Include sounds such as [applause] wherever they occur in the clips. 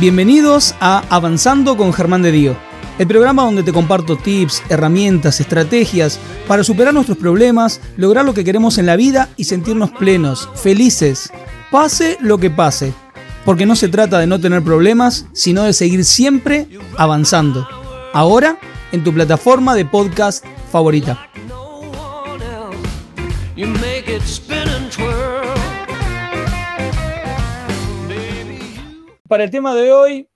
Bienvenidos a Avanzando con Germán de Dio, el programa donde te comparto tips, herramientas, estrategias para superar nuestros problemas, lograr lo que queremos en la vida y sentirnos plenos, felices, pase lo que pase. Porque no se trata de no tener problemas, sino de seguir siempre avanzando. Ahora en tu plataforma de podcast favorita. Para el tema de hoy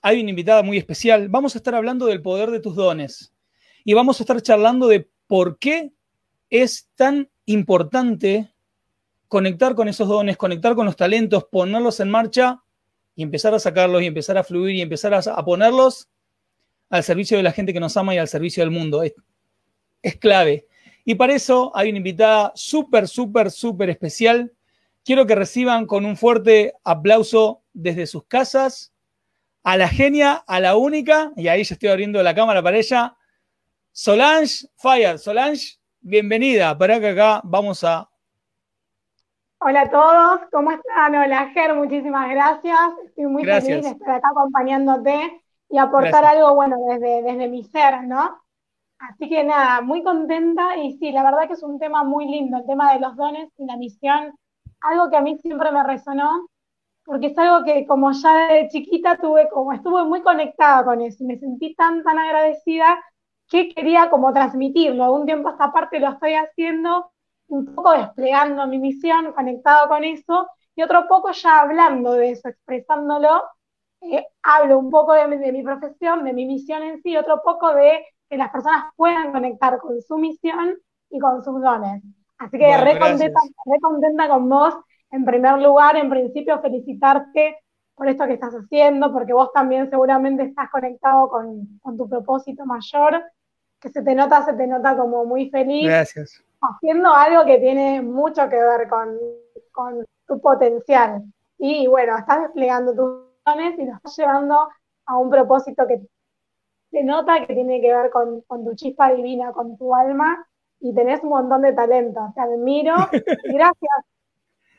hay una invitada muy especial. Vamos a estar hablando del poder de tus dones y vamos a estar charlando de por qué es tan importante conectar con esos dones, conectar con los talentos, ponerlos en marcha y empezar a sacarlos y empezar a fluir y empezar a, ponerlos al servicio de la gente que nos ama y al servicio del mundo. Es, es clave. Y para eso hay una invitada súper, súper, súper especial. Quiero que reciban con un fuerte aplauso desde sus casas a la genia, a la única, y ahí ya estoy abriendo la cámara para ella, Solange Fire. Solange, bienvenida. Para que acá vamos a. Hola a todos, ¿cómo están? Hola Ger, muchísimas gracias. Estoy muy feliz de estar acá acompañándote y aportar algo bueno desde, desde mi ser, ¿no? Así que nada, muy contenta y sí, la verdad que es un tema muy lindo, el tema de los dones y la misión, algo que a mí siempre me resonó porque es algo que como ya de chiquita tuve, como estuve muy conectada con eso, y me sentí tan, tan agradecida que quería como transmitirlo. Un tiempo esta parte lo estoy haciendo, un poco desplegando mi misión, conectado con eso, y otro poco ya hablando de eso, expresándolo. Eh, hablo un poco de, de, mi profesión, de mi misión en sí, otro poco de que las personas puedan conectar con su misión y con sus dones. Así que re, contenta, re contenta con vos en primer lugar, en principio, felicitarte por esto que estás haciendo, porque vos también seguramente estás conectado con, tu propósito mayor, que se te nota, se te nota como muy feliz. Gracias. Haciendo algo que tiene mucho que ver con, tu potencial. Y bueno, estás desplegando tus dones y lo estás llevando a un propósito que se nota que tiene que ver con, con, tu chispa divina, con tu alma, y tenés un montón de talento. Te admiro. [laughs] Gracias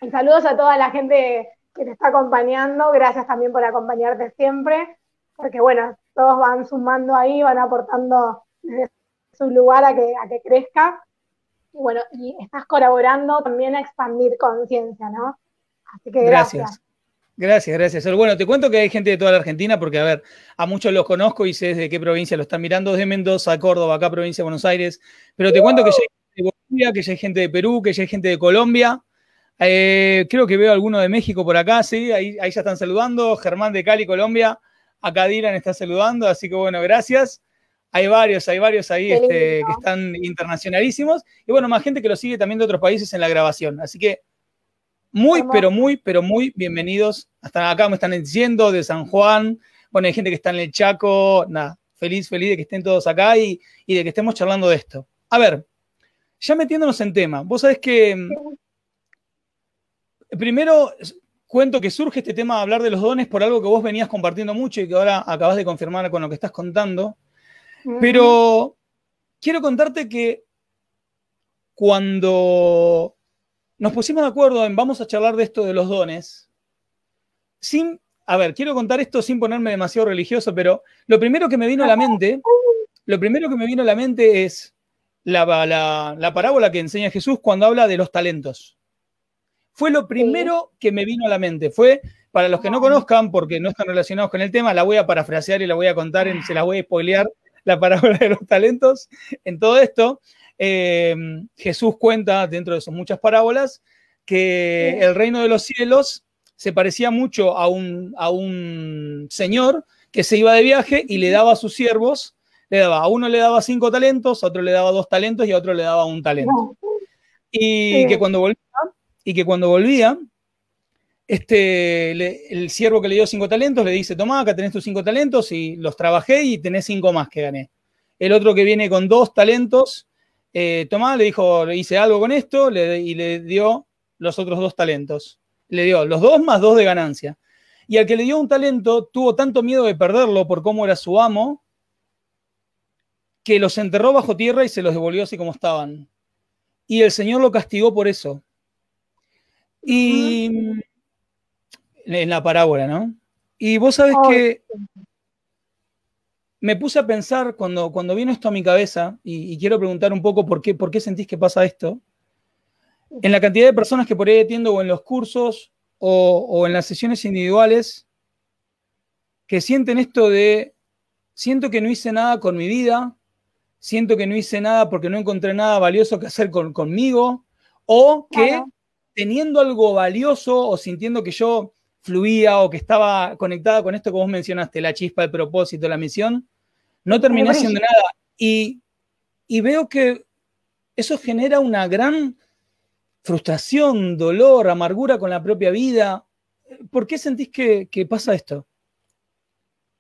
y saludos a toda la gente que te está acompañando. Gracias también por acompañarte siempre, porque bueno, todos van sumando ahí, van aportando desde su lugar a que, crezca. Y bueno, y estás colaborando también a expandir conciencia, ¿no? Así que gracias. Gracias, gracias. Bueno, te cuento que hay gente de toda la Argentina, porque a ver, a muchos los conozco y sé desde qué provincia lo están mirando, desde Mendoza, Córdoba, acá provincia de Buenos Aires, pero te cuento que ya hay gente de Bolivia, que ya hay gente de Perú, que ya hay gente de Colombia, eh, creo que veo alguno de México por acá, sí, ahí, ya están saludando. Germán de Cali, Colombia. Acá Dylan está saludando, así que bueno, gracias. Hay varios, hay varios ahí este, que están internacionalísimos. Y bueno, más gente que lo sigue también de otros países en la grabación. Así que muy, pero muy, pero muy bienvenidos. Hasta acá me están diciendo de San Juan. Bueno, hay gente que está en el Chaco. Nada, feliz, feliz de que estén todos acá y, y de que estemos charlando de esto. A ver, ya metiéndonos en tema, vos sabés que Primero, cuento que surge este tema de hablar de los dones por algo que vos venías compartiendo mucho y que ahora acabas de confirmar con lo que estás contando. Pero quiero contarte que cuando nos pusimos de acuerdo en vamos a charlar de esto de los dones, sin, a ver, quiero contar esto sin ponerme demasiado religioso, pero lo primero que me vino a la mente, lo primero que me vino a la mente es la, la parábola que enseña Jesús cuando habla de los talentos. Fue lo primero que me vino a la mente. Fue, para los que no conozcan, porque no están relacionados con el tema, la voy a parafrasear y la voy a contar, se la voy a spoilear la parábola de los talentos. En todo esto, eh, Jesús cuenta, dentro de sus muchas parábolas, que el reino de los cielos se parecía mucho a un, a un señor que se iba de viaje y le daba a sus siervos, le daba, a uno le daba cinco talentos, a otro le daba dos talentos y a otro le daba un talento. Y que cuando volvía, y que cuando volvía, este, el siervo que le dio cinco talentos le dice, toma, acá tenés tus cinco talentos y los trabajé y tenés cinco más que gané. El otro que viene con dos talentos, eh, tomá, le dijo, hice algo con esto y le dio los otros dos talentos. Le dio los dos más dos de ganancia. Y al que le dio un talento tuvo tanto miedo de perderlo por cómo era su amo, que los enterró bajo tierra y se los devolvió así como estaban. Y el Señor lo castigó por eso. Y en la parábola, ¿no? Y vos sabés que me puse a pensar cuando, cuando vino esto a mi cabeza, y, quiero preguntar un poco por qué, por qué sentís que pasa esto, en la cantidad de personas que por ahí atiendo o en los cursos o, o en las sesiones individuales, que sienten esto de, siento que no hice nada con mi vida, siento que no hice nada porque no encontré nada valioso que hacer conmigo, o que teniendo algo valioso o sintiendo que yo fluía o que estaba conectada con esto que vos mencionaste, la chispa, el propósito, la misión, no terminé haciendo nada. Y, veo que eso genera una gran frustración, dolor, amargura con la propia vida. ¿Por qué sentís que pasa esto?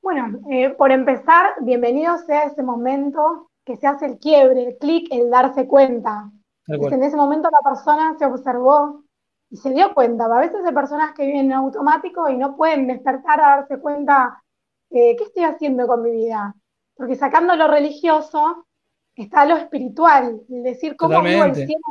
Bueno, eh, por empezar, bienvenido sea ese momento que se hace el quiebre, el clic, el darse cuenta. en ese momento la persona se observó y se dio cuenta. A veces hay personas que viven en automático y no pueden despertar a darse cuenta, eh, ¿qué estoy haciendo con mi vida? Porque sacando lo religioso está lo espiritual, es decir, cómo vivo el cielo,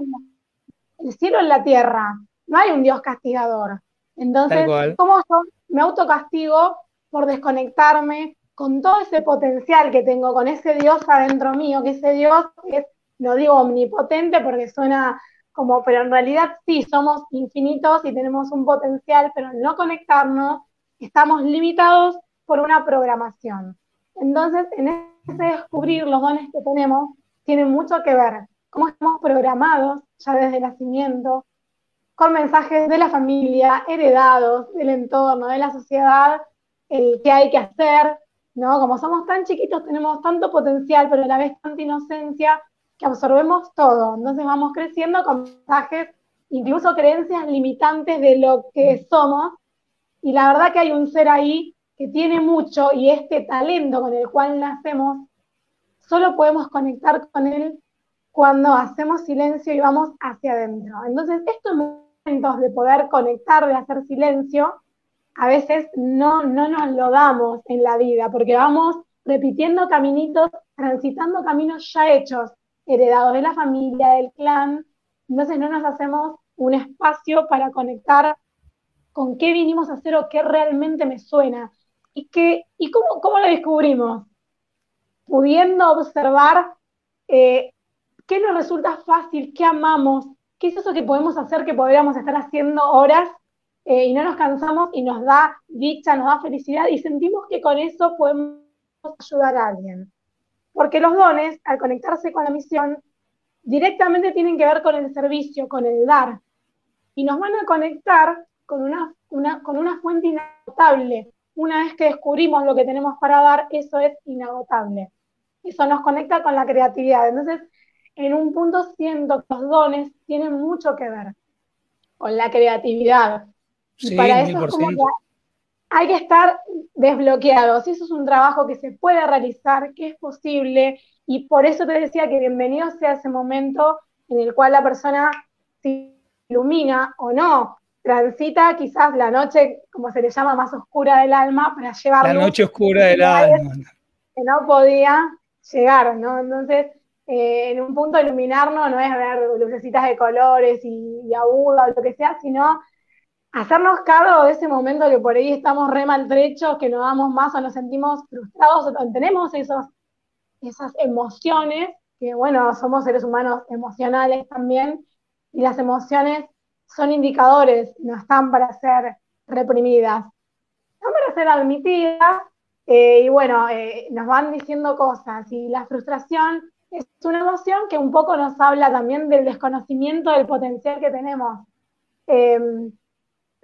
el cielo en la tierra. No hay un Dios castigador. Entonces, ¿cómo yo me autocastigo por desconectarme con todo ese potencial que tengo, con ese Dios adentro mío, que ese Dios es, lo digo omnipotente porque suena como, pero en realidad sí, somos infinitos y tenemos un potencial, pero al no conectarnos, estamos limitados por una programación. Entonces, en ese descubrir los dones que tenemos, tiene mucho que ver cómo estamos programados ya desde el nacimiento, con mensajes de la familia, heredados, del entorno, de la sociedad, el qué hay que hacer, ¿no? Como somos tan chiquitos, tenemos tanto potencial, pero a la vez tanta inocencia, que absorbemos todo. Entonces vamos creciendo con mensajes, incluso creencias limitantes de lo que somos. Y la verdad que hay un ser ahí que tiene mucho y este talento con el cual nacemos, solo podemos conectar con él cuando hacemos silencio y vamos hacia adentro. Entonces, estos momentos de poder conectar, de hacer silencio, a veces no, no nos lo damos en la vida, porque vamos repitiendo caminitos, transitando caminos ya hechos, heredados de la familia, del clan, entonces no nos hacemos un espacio para conectar con qué vinimos a hacer o qué realmente me suena. ¿Y, qué, y cómo, cómo lo descubrimos? Pudiendo observar eh, qué nos resulta fácil, qué amamos, qué es eso que podemos hacer que podríamos estar haciendo horas eh, y no nos cansamos y nos da dicha, nos da felicidad y sentimos que con eso podemos ayudar a alguien. Porque los dones, al conectarse con la misión, directamente tienen que ver con el servicio, con el dar. Y nos van a conectar con una, con una fuente inagotable. Una vez que descubrimos lo que tenemos para dar, eso es inagotable. Eso nos conecta con la creatividad. Entonces, en un punto siento que los dones tienen mucho que ver con la creatividad, y para eso hay que estar desbloqueados. Eso es un trabajo que se puede realizar, que es posible, y por eso te decía que bienvenido sea ese momento en el cual la persona se ilumina o no, transita quizás la noche, como se le llama, más oscura del alma, para llevar La noche oscura del alma. Que no podía llegar, ¿no? Entonces, eh, en un punto iluminarnos no es ver lucecitas de colores y, y agudas o lo que sea, sino hacernos cargo de ese momento que por ahí estamos re maltrechos, que no damos más o nos sentimos frustrados o tenemos esos, esas emociones, que bueno, somos seres humanos emocionales también, y las emociones son indicadores, no están para ser reprimidas, están para ser admitidas, eh, y bueno, eh, nos van diciendo cosas, y la frustración es una emoción que un poco nos habla también del desconocimiento del potencial que tenemos. Em,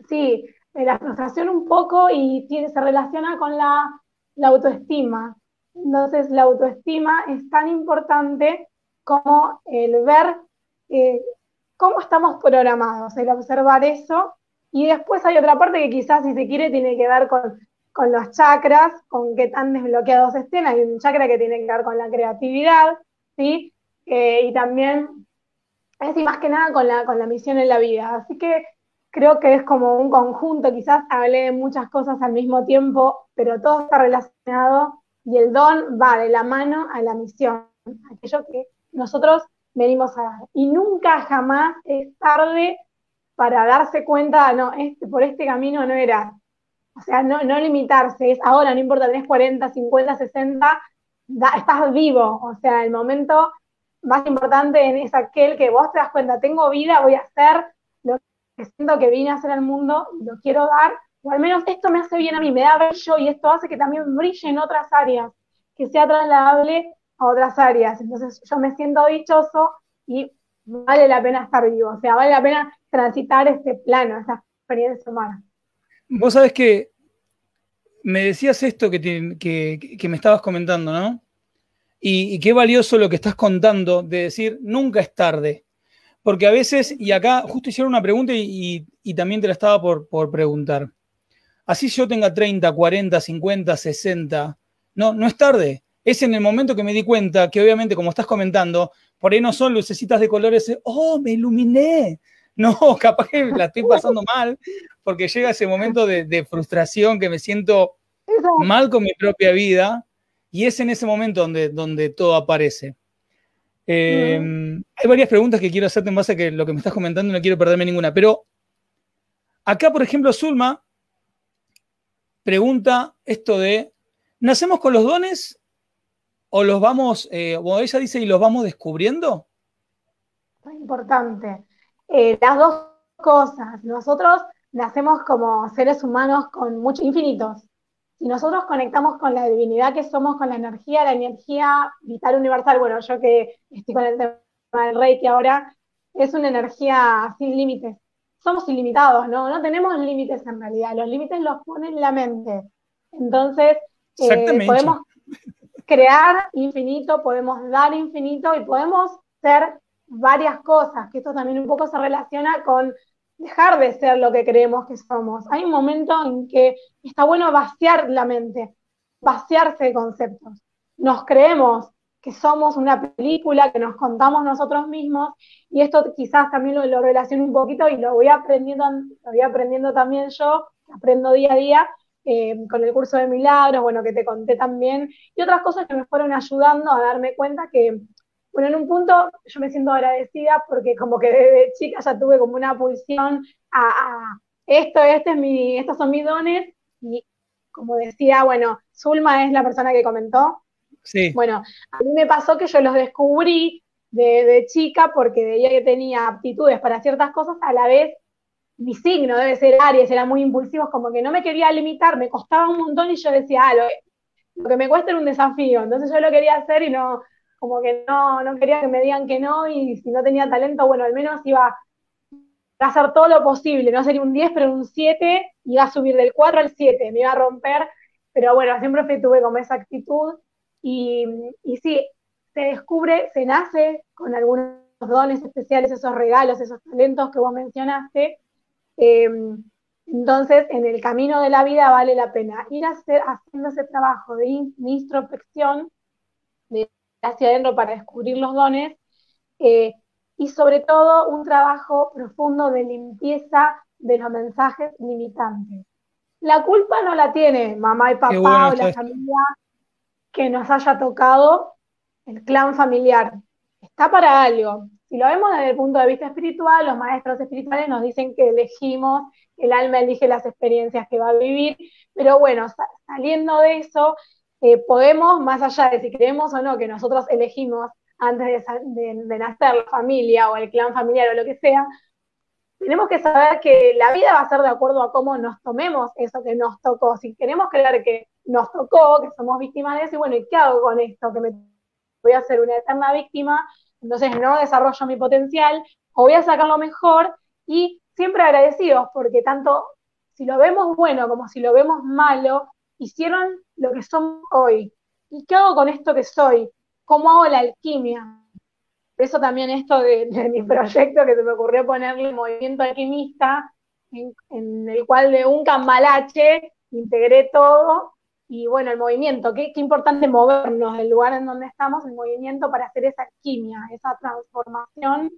sí, la frustración un poco y se relaciona con la, autoestima. Entonces, la autoestima es tan importante como el ver eh, cómo estamos programados, el observar eso. Y después hay otra parte que quizás, si se quiere, tiene que ver con, los chakras, con qué tan desbloqueados estén. Hay un chakra que tiene que ver con la creatividad, ¿sí? Eh, y también, más que nada con la, con la misión en la vida. Así que creo que es como un conjunto, quizás hablé de muchas cosas al mismo tiempo, pero todo está relacionado y el don va de la mano a la misión, aquello que nosotros venimos a dar. Y nunca jamás es tarde para darse cuenta, no, este, por este camino no era. O sea, no, no limitarse, es ahora, no importa, tenés 40, 50, 60, estás vivo. O sea, el momento más importante es aquel que vos te das cuenta, tengo vida, voy a hacer que siento que vine a hacer al mundo y lo quiero dar, o al menos esto me hace bien a mí, me da brillo y esto hace que también brille en otras áreas, que sea trasladable a otras áreas. Entonces yo me siento dichoso y vale la pena estar vivo, o sea, vale la pena transitar este plano, esta experiencia humana. Vos sabés que me decías esto que, que, me estabas comentando, ¿no? Y, qué valioso lo que estás contando de decir nunca es tarde. Porque a veces, y acá justo hicieron una pregunta y, también te la estaba por, por, preguntar. Así yo tenga 30, 40, 50, 60, no, no es tarde. Es en el momento que me di cuenta que obviamente, como estás comentando, por ahí no son lucecitas de colores, oh, me iluminé. No, [laughs] capaz que la estoy pasando mal, porque llega ese momento de, frustración que me siento mal con mi propia vida, y es en ese momento donde, donde todo aparece. Em, hay varias preguntas que quiero hacerte en base a que lo que me estás comentando, no quiero perderme ninguna, pero acá, por ejemplo, Zulma pregunta esto de, ¿nacemos con los dones o los vamos, eh, o ella dice, y los vamos descubriendo? Muy importante. Eh, las dos cosas. Nosotros nacemos como seres humanos con muchos infinitos. Si nosotros conectamos con la divinidad que somos, con la energía, la energía vital universal, bueno, yo que estoy con el tema del Reiki ahora, es una energía sin límites. Somos ilimitados, ¿no? No tenemos límites en realidad, los límites los pone la mente. Entonces, eh, podemos crear infinito, podemos dar infinito y podemos ser varias cosas, que esto también un poco se relaciona con dejar de ser lo que creemos que somos. Hay un momento en que está bueno vaciar la mente, vaciarse de conceptos. Nos creemos que somos una película que nos contamos nosotros mismos y esto quizás también lo, lo relaciono un poquito y lo voy aprendiendo, lo voy aprendiendo también yo, aprendo día a día eh, con el curso de milagros, bueno, que te conté también, y otras cosas que me fueron ayudando a darme cuenta que bueno, en un punto yo me siento agradecida porque como que desde chica ya tuve como una pulsión a, esto, este es mi, estos son mis dones, y como decía, bueno, Zulma es la persona que comentó. Sí. Bueno, a mí me pasó que yo los descubrí de, de chica porque veía que tenía aptitudes para ciertas cosas, a la vez mi signo debe ser Aries, era muy impulsivo, como que no me quería limitar, me costaba un montón y yo decía, ah, lo, lo que me cuesta era un desafío, entonces yo lo quería hacer y no, como que no, no quería que me digan que no y si no tenía talento, bueno, al menos iba a hacer todo lo posible, no sería un 10, pero un 7, iba a subir del 4 al 7, me iba a romper, pero bueno, siempre tuve como esa actitud y, y sí, se descubre, se nace con algunos dones especiales, esos regalos, esos talentos que vos mencionaste. Em, entonces, en el camino de la vida vale la pena ir a hacer, haciendo ese trabajo de, de introspección, de hacia adentro para descubrir los dones, eh, y sobre todo un trabajo profundo de limpieza de los mensajes limitantes. La culpa no la tiene mamá y papá o la familia que nos haya tocado el clan familiar. Está para algo. Si lo vemos desde el punto de vista espiritual, los maestros espirituales nos dicen que elegimos, el alma elige las experiencias que va a vivir, pero bueno, saliendo de eso, eh, podemos, más allá de si creemos o no que nosotros elegimos antes de, nacer la familia o el clan familiar o lo que sea, tenemos que saber que la vida va a ser de acuerdo a cómo nos tomemos eso que nos tocó. Si queremos creer que nos tocó, que somos víctimas de eso, y bueno, ¿y qué hago con esto? Que me voy a ser una eterna víctima, entonces no desarrollo mi potencial, o voy a sacar lo mejor y siempre agradecidos, porque tanto si lo vemos bueno como si lo vemos malo, hicieron lo que son hoy. ¿Y qué hago con esto que soy? ¿Cómo hago la alquimia? Eso también esto de, mi proyecto que se me ocurrió ponerle movimiento alquimista, en, el cual de un cambalache integré todo. Y bueno, el movimiento, qué, qué importante movernos del lugar en donde estamos, el movimiento para hacer esa alquimia, esa transformación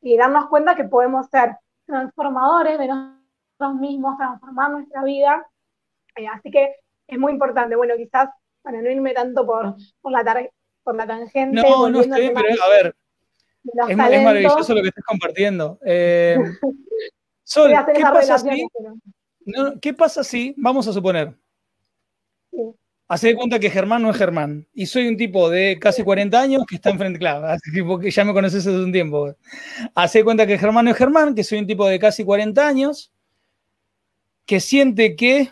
y darnos cuenta que podemos ser transformadores de nosotros mismos, transformar nuestra vida. Eh, así que es muy importante. Bueno, quizás para no irme tanto por, por, la, por la tangente. No, no, bien, pero a ver. Es, maravilloso lo que estás compartiendo. Eh, [laughs] Sol, ¿qué pasa si, ¿Qué pasa si, vamos a suponer, hace de cuenta que Germán no es Germán y soy un tipo de casi 40 años que está enfrente, claro, porque ya me conoces hace un tiempo. Hace de cuenta que Germán no es Germán, que soy un tipo de casi 40 años que siente que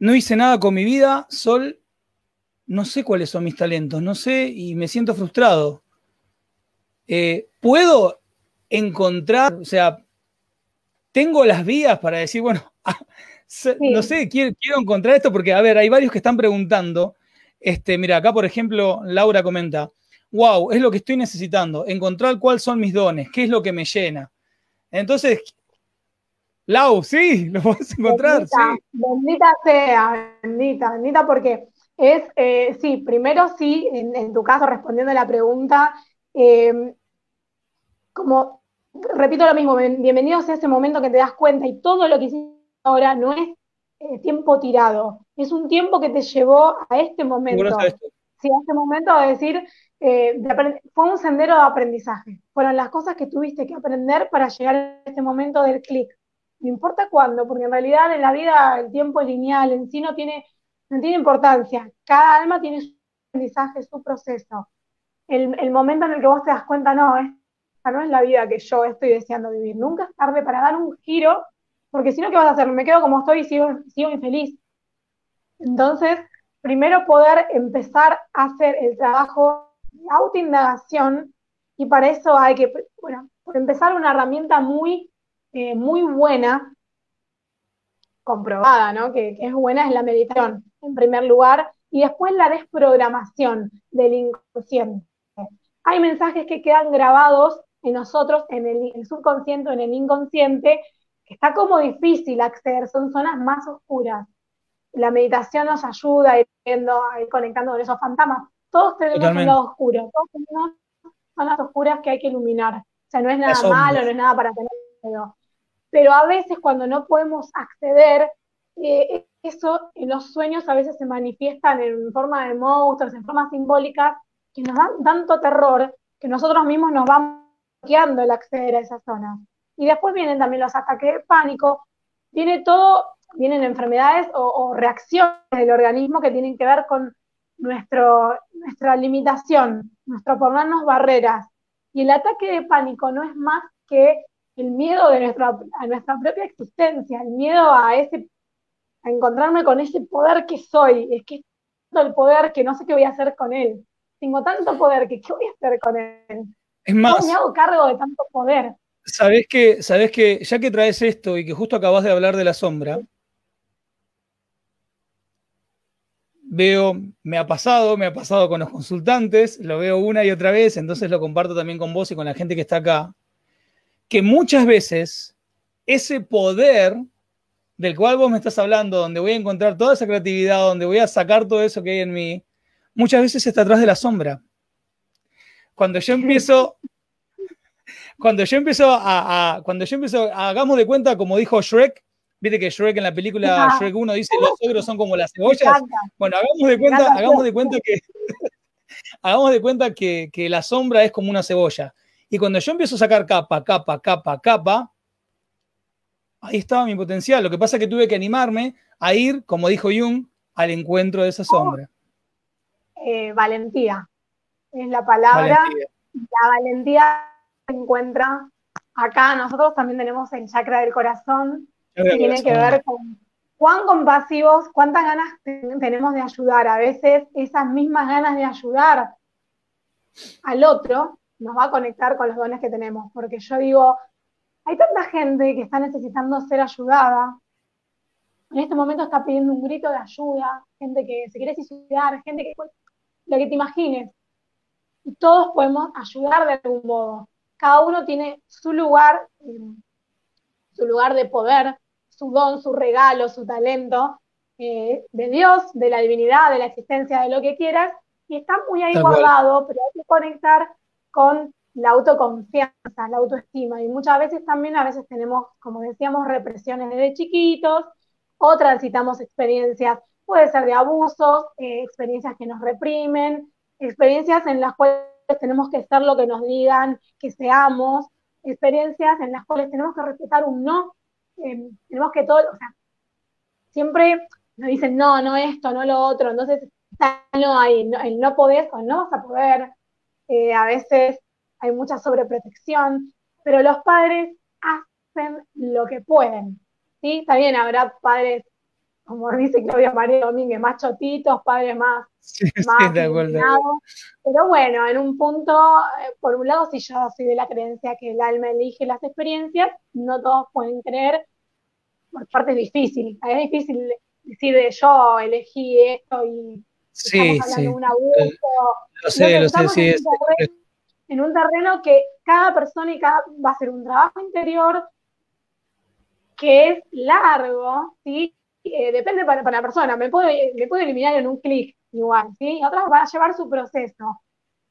no hice nada con mi vida, Sol, no sé cuáles son mis talentos, no sé y me siento frustrado. Eh, ¿Puedo encontrar, o sea, tengo las vías para decir, bueno, [laughs] no sé, quiero, encontrar esto porque, a ver, hay varios que están preguntando. Este, mira, acá por ejemplo, Laura comenta, wow, es lo que estoy necesitando, encontrar cuáles son mis dones, qué es lo que me llena. Entonces, Lau, sí, [laughs] lo podemos encontrar. Bendita, bendita sea, bendita, bendita, porque es, eh, sí, primero sí, en, tu caso, respondiendo a la pregunta, eh, como, repito lo mismo, bienvenidos a ese momento que te das cuenta y todo lo que hiciste ahora no es eh, tiempo tirado, es un tiempo que te llevó a este momento. Sí, a este momento a decir, eh, fue un sendero de aprendizaje, fueron las cosas que tuviste que aprender para llegar a este momento del clic. No importa cuándo, porque en realidad en la vida el tiempo lineal en sí no tiene, no tiene importancia. Cada alma tiene su aprendizaje, su proceso. El, el momento en el que vos te das cuenta, no, esta no es la vida que yo estoy deseando vivir. Nunca es tarde para dar un giro porque si no, ¿qué vas a hacer? Me quedo como estoy y sigo, sigo infeliz. Entonces, primero poder empezar a hacer el trabajo de autoindagación y para eso hay que, bueno, empezar una herramienta muy, eh, muy buena, comprobada, ¿no? Que, que, es buena, es la meditación, en primer lugar, y después la desprogramación del inconsciente. Hay mensajes que quedan grabados en nosotros, en el, el subconsciente, en el inconsciente, está como difícil acceder, son zonas más oscuras. La meditación nos ayuda a ir, viendo, a ir conectando con esos fantasmas. Todos tenemos un lado oscuro, todos tenemos zonas oscuras que hay que iluminar. O sea, no es nada malo, no es nada para tener miedo. Pero a veces cuando no podemos acceder, eh, eso en los sueños a veces se manifiestan en forma de monstruos, en formas simbólicas, que nos dan tanto terror que nosotros mismos nos vamos bloqueando el acceder a esas zonas. Y después vienen también los ataques de pánico, viene todo, vienen enfermedades o, reacciones del organismo que tienen que ver con nuestro, nuestra limitación, nuestro ponernos barreras. Y el ataque de pánico no es más que el miedo de nuestra, a nuestra propia existencia, el miedo a ese a encontrarme con ese poder que soy, es que es el poder que no sé qué voy a hacer con él. Tengo tanto poder que qué voy a hacer con él. Es más, ¿Cómo me hago cargo de tanto poder? Sabes que, sabes que, ya que traes esto y que justo acabas de hablar de la sombra, veo, me ha pasado, me ha pasado con los consultantes, lo veo una y otra vez, entonces lo comparto también con vos y con la gente que está acá, que muchas veces ese poder del cual vos me estás hablando, donde voy a encontrar toda esa creatividad, donde voy a sacar todo eso que hay en mí, muchas veces está atrás de la sombra. Cuando yo empiezo cuando yo empiezo a, cuando yo empiezo, hagamos de cuenta, como dijo Shrek, viste que Shrek en la película [laughs] Shrek 1 dice los ogros son como las cebollas. Bueno, hagamos de cuenta, hagamos de cuenta que [laughs] hagamos de cuenta que, que, la sombra es como una cebolla. Y cuando yo empiezo a sacar capa, capa, capa, capa, ahí estaba mi potencial. Lo que pasa es que tuve que animarme a ir, como dijo Jung, al encuentro de esa sombra. Eh, valentía es la palabra. La valentía encuentra acá. Nosotros también tenemos el chakra del corazón, que tiene que ver con cuán compasivos, cuántas ganas tenemos de ayudar. A veces esas mismas ganas de ayudar al otro nos va a conectar con los dones que tenemos. Porque yo digo, hay tanta gente que está necesitando ser ayudada. En este momento está pidiendo un grito de ayuda, gente que se quiere suicidar, gente que lo que te imagines. Y todos podemos ayudar de algún modo cada uno tiene su lugar, su lugar de poder, su don, su regalo, su talento eh, de Dios, de la divinidad, de la existencia, de lo que quieras, y está muy ahí guardado, pero hay que conectar con la autoconfianza, la autoestima, y muchas veces también, a veces tenemos, como decíamos, represiones desde chiquitos, o transitamos experiencias, puede ser de abusos, eh, experiencias que nos reprimen, experiencias en las cuales tenemos que ser lo que nos digan, que seamos, experiencias en las cuales tenemos que respetar un no. Eh, tenemos que todo, o sea, siempre nos dicen no, no esto, no lo otro, entonces no hay, no, el no podés o no vas a poder, eh, a veces hay mucha sobreprotección, pero los padres hacen lo que pueden, ¿sí? También habrá padres, como dice Claudia María Domínguez, más chotitos, padres más, [laughs] sí, más de pero bueno, en un punto, eh, por un lado, si yo soy de la creencia que el alma elige las experiencias, no todos pueden creer, por parte es difícil, es difícil decir de yo elegí esto y sí, estamos hablando sí. de un abuso. Lo sé, lo sé, sí. En, un terreno, en un terreno que cada persona y cada va a ser un trabajo interior que es largo, ¿sí? Eh, depende para, para, la persona, me puedo, me puedo eliminar en un clic igual, ¿sí? Otras van a llevar su proceso.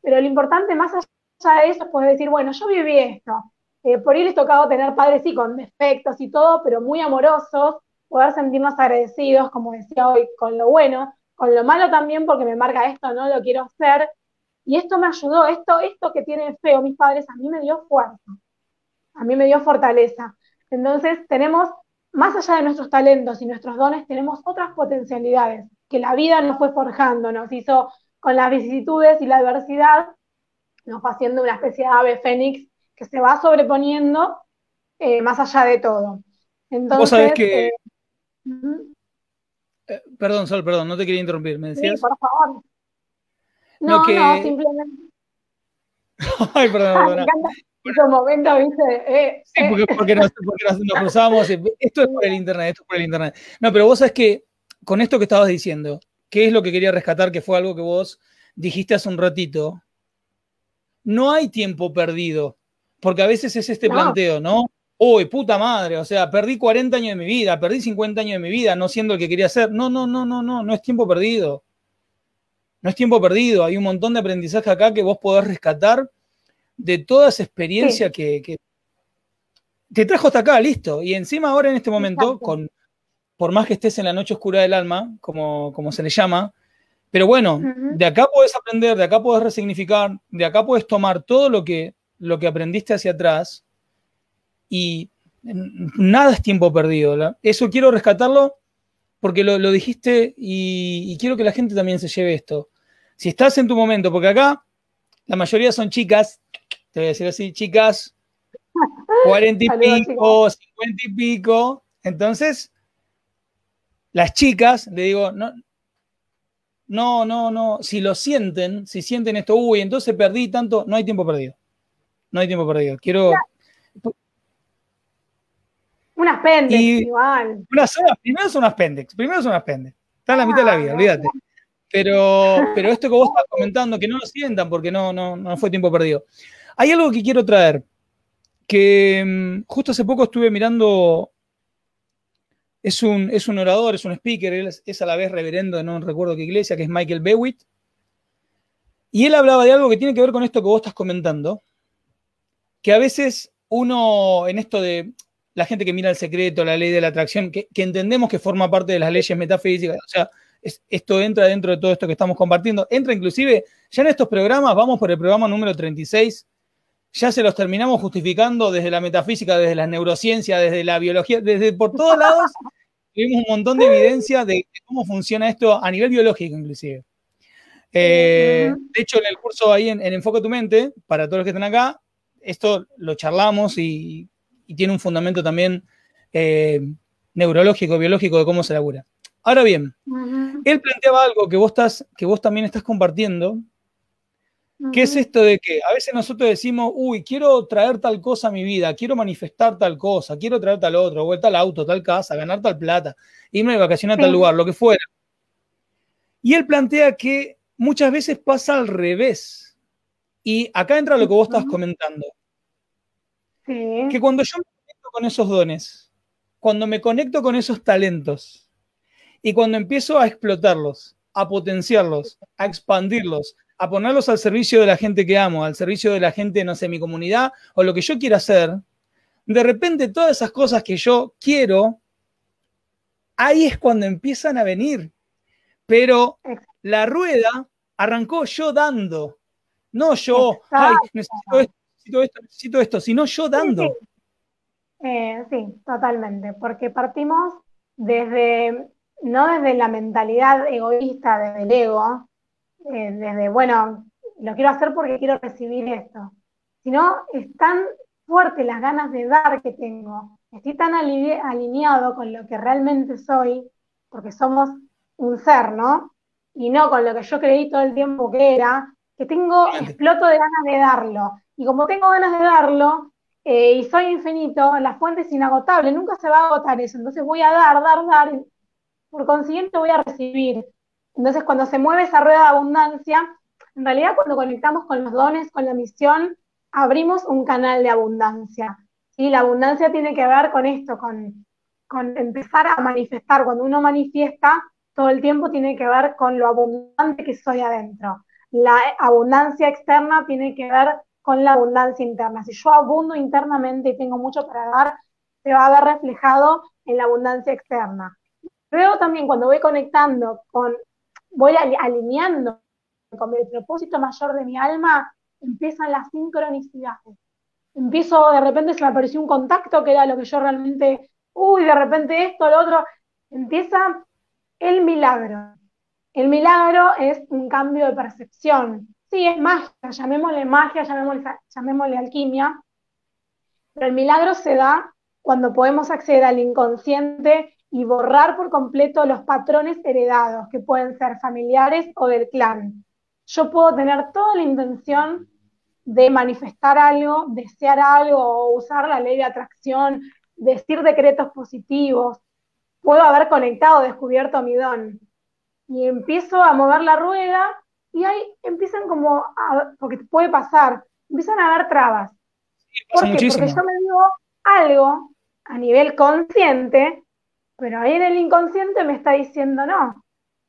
Pero lo importante más allá de eso es poder decir, bueno, yo viví esto. Eh, por ahí les tocado tener padres sí con defectos y todo, pero muy amorosos, poder sentirnos agradecidos, como decía hoy, con lo bueno, con lo malo también porque me marca esto, no lo quiero hacer. Y esto me ayudó, esto, esto que tienen feo mis padres, a mí me dio fuerza, a mí me dio fortaleza. Entonces tenemos, más allá de nuestros talentos y nuestros dones, tenemos otras potencialidades que la vida nos fue forjando, nos hizo con las vicisitudes y la adversidad, nos va haciendo una especie de ave fénix que se va sobreponiendo eh, más allá de todo. Entonces, ¿Vos sabés que... Eh. Eh, perdón, Sol, perdón, no te quería interrumpir, ¿me decías? Sí, por favor. No, no, que... no simplemente... Ay, perdón, perdón. Me encanta estos momentos, ¿viste? Eh, sí, porque, porque, nos, porque nos, nos cruzábamos. Esto es por el internet, esto es por el internet. No, pero vos sabés que con esto que estabas diciendo, ¿qué es lo que quería rescatar? Que fue algo que vos dijiste hace un ratito. No hay tiempo perdido, porque a veces es este no. planteo, ¿no? Uy, puta madre, o sea, perdí 40 años de mi vida, perdí 50 años de mi vida, no siendo el que quería ser. No, no, no, no, no, no es tiempo perdido. No es tiempo perdido. Hay un montón de aprendizaje acá que vos podés rescatar de toda esa experiencia sí. que, que, te trajo hasta acá, listo. Y encima ahora en este momento, con, por más que estés en la noche oscura del alma, como, como se le llama, pero bueno, uh -huh. de acá puedes aprender, de acá puedes resignificar, de acá puedes tomar todo lo que, lo que aprendiste hacia atrás y nada es tiempo perdido. ¿la? Eso quiero rescatarlo porque lo, lo dijiste y, y, quiero que la gente también se lleve esto. Si estás en tu momento, porque acá la mayoría son chicas, te voy a decir así, chicas, [laughs] cuarenta y pico, cincuenta y pico, entonces las chicas, le digo, no, no, no, no, si lo sienten, si sienten esto, uy, entonces perdí tanto, no hay tiempo perdido. No hay tiempo perdido. Quiero. Un apéndice, igual. Unas, primero son unas pendex, primero son unas pendex. Está en la mitad de la vida, olvídate. Pero, [laughs] pero esto que vos estás comentando, que no lo sientan porque no, no, no fue tiempo perdido. Hay algo que quiero traer, que um, justo hace poco estuve mirando es un, es un orador, es un speaker, él es, es, a la vez reverendo, no recuerdo qué iglesia, que es Michael Bewitt. Y él hablaba de algo que tiene que ver con esto que vos estás comentando, que a veces uno, en esto de la gente que mira el secreto, la ley de la atracción, que, que entendemos que forma parte de las leyes metafísicas, o sea, es, esto entra dentro de todo esto que estamos compartiendo, entra inclusive, ya en estos programas, vamos por el programa número 36, ya se los terminamos justificando desde la metafísica, desde la neurociencia, desde la biología, desde por todos lados, [laughs] tuvimos un montón de evidencia de cómo funciona esto a nivel biológico inclusive. Eh, de hecho, en el curso ahí en, en, Enfoca tu Mente, para todos los que están acá, esto lo charlamos y, y tiene un fundamento también eh, neurológico, biológico de cómo se labura. Ahora bien, uh -huh. él planteaba algo que vos, estás, que vos también estás compartiendo, ¿Qué es esto de que a veces nosotros decimos, uy, quiero traer tal cosa a mi vida, quiero manifestar tal cosa, quiero traer tal otro, vuelta al auto, tal casa, ganar tal plata, irme de vacaciones a tal lugar, lo que fuera? Y él plantea que muchas veces pasa al revés. Y acá entra lo que vos estás comentando. Sí. Que cuando yo me conecto con esos dones, cuando me conecto con esos talentos, y cuando empiezo a explotarlos, a potenciarlos, a expandirlos, a ponerlos al servicio de la gente que amo, al servicio de la gente, no sé, mi comunidad o lo que yo quiera hacer, de repente todas esas cosas que yo quiero, ahí es cuando empiezan a venir. Pero la rueda arrancó yo dando, no yo, ay, necesito esto, necesito esto, necesito esto, sino yo dando. Eh, sí, totalmente, porque partimos desde, no desde la mentalidad egoísta, desde el ego, eh, desde, bueno, lo quiero hacer porque quiero recibir esto, sino es tan fuerte las ganas de dar que tengo, estoy tan alineado con lo que realmente soy, porque somos un ser, ¿no? Y no con lo que yo creí todo el tiempo que era, que tengo, exploto de ganas de darlo. Y como tengo ganas de darlo, eh, y soy infinito, la fuente es inagotable, nunca se va a agotar eso. Entonces voy a dar, dar, dar, y por consiguiente voy a recibir. Entonces cuando se mueve esa rueda de abundancia, en realidad cuando conectamos con los dones, con la misión, abrimos un canal de abundancia. ¿sí? La abundancia tiene que ver con esto, con, con empezar a manifestar. Cuando uno manifiesta, todo el tiempo tiene que ver con lo abundante que soy adentro. La abundancia externa tiene que ver con la abundancia interna. Si yo abundo internamente y tengo mucho para dar, se va a ver reflejado en la abundancia externa. Luego también cuando voy conectando con, voy alineando con el propósito mayor de mi alma, empiezan las sincronicidades. Empiezo, de repente se me apareció un contacto que era lo que yo realmente, uy, de repente esto, lo otro, empieza el milagro. El milagro es un cambio de percepción. Sí, es magia, llamémosle magia, llamémosle, alquimia, pero el milagro se da cuando podemos acceder al inconsciente y borrar por completo los patrones heredados, que pueden ser familiares o del clan. Yo puedo tener toda la intención de manifestar algo, desear algo, usar la ley de atracción, decir decretos positivos. Puedo haber conectado, descubierto mi don. Y empiezo a mover la rueda y ahí empiezan como, a, porque puede pasar, empiezan a haber trabas. ¿Por qué? Porque yo me digo algo a nivel consciente, pero ahí en el inconsciente me está diciendo no.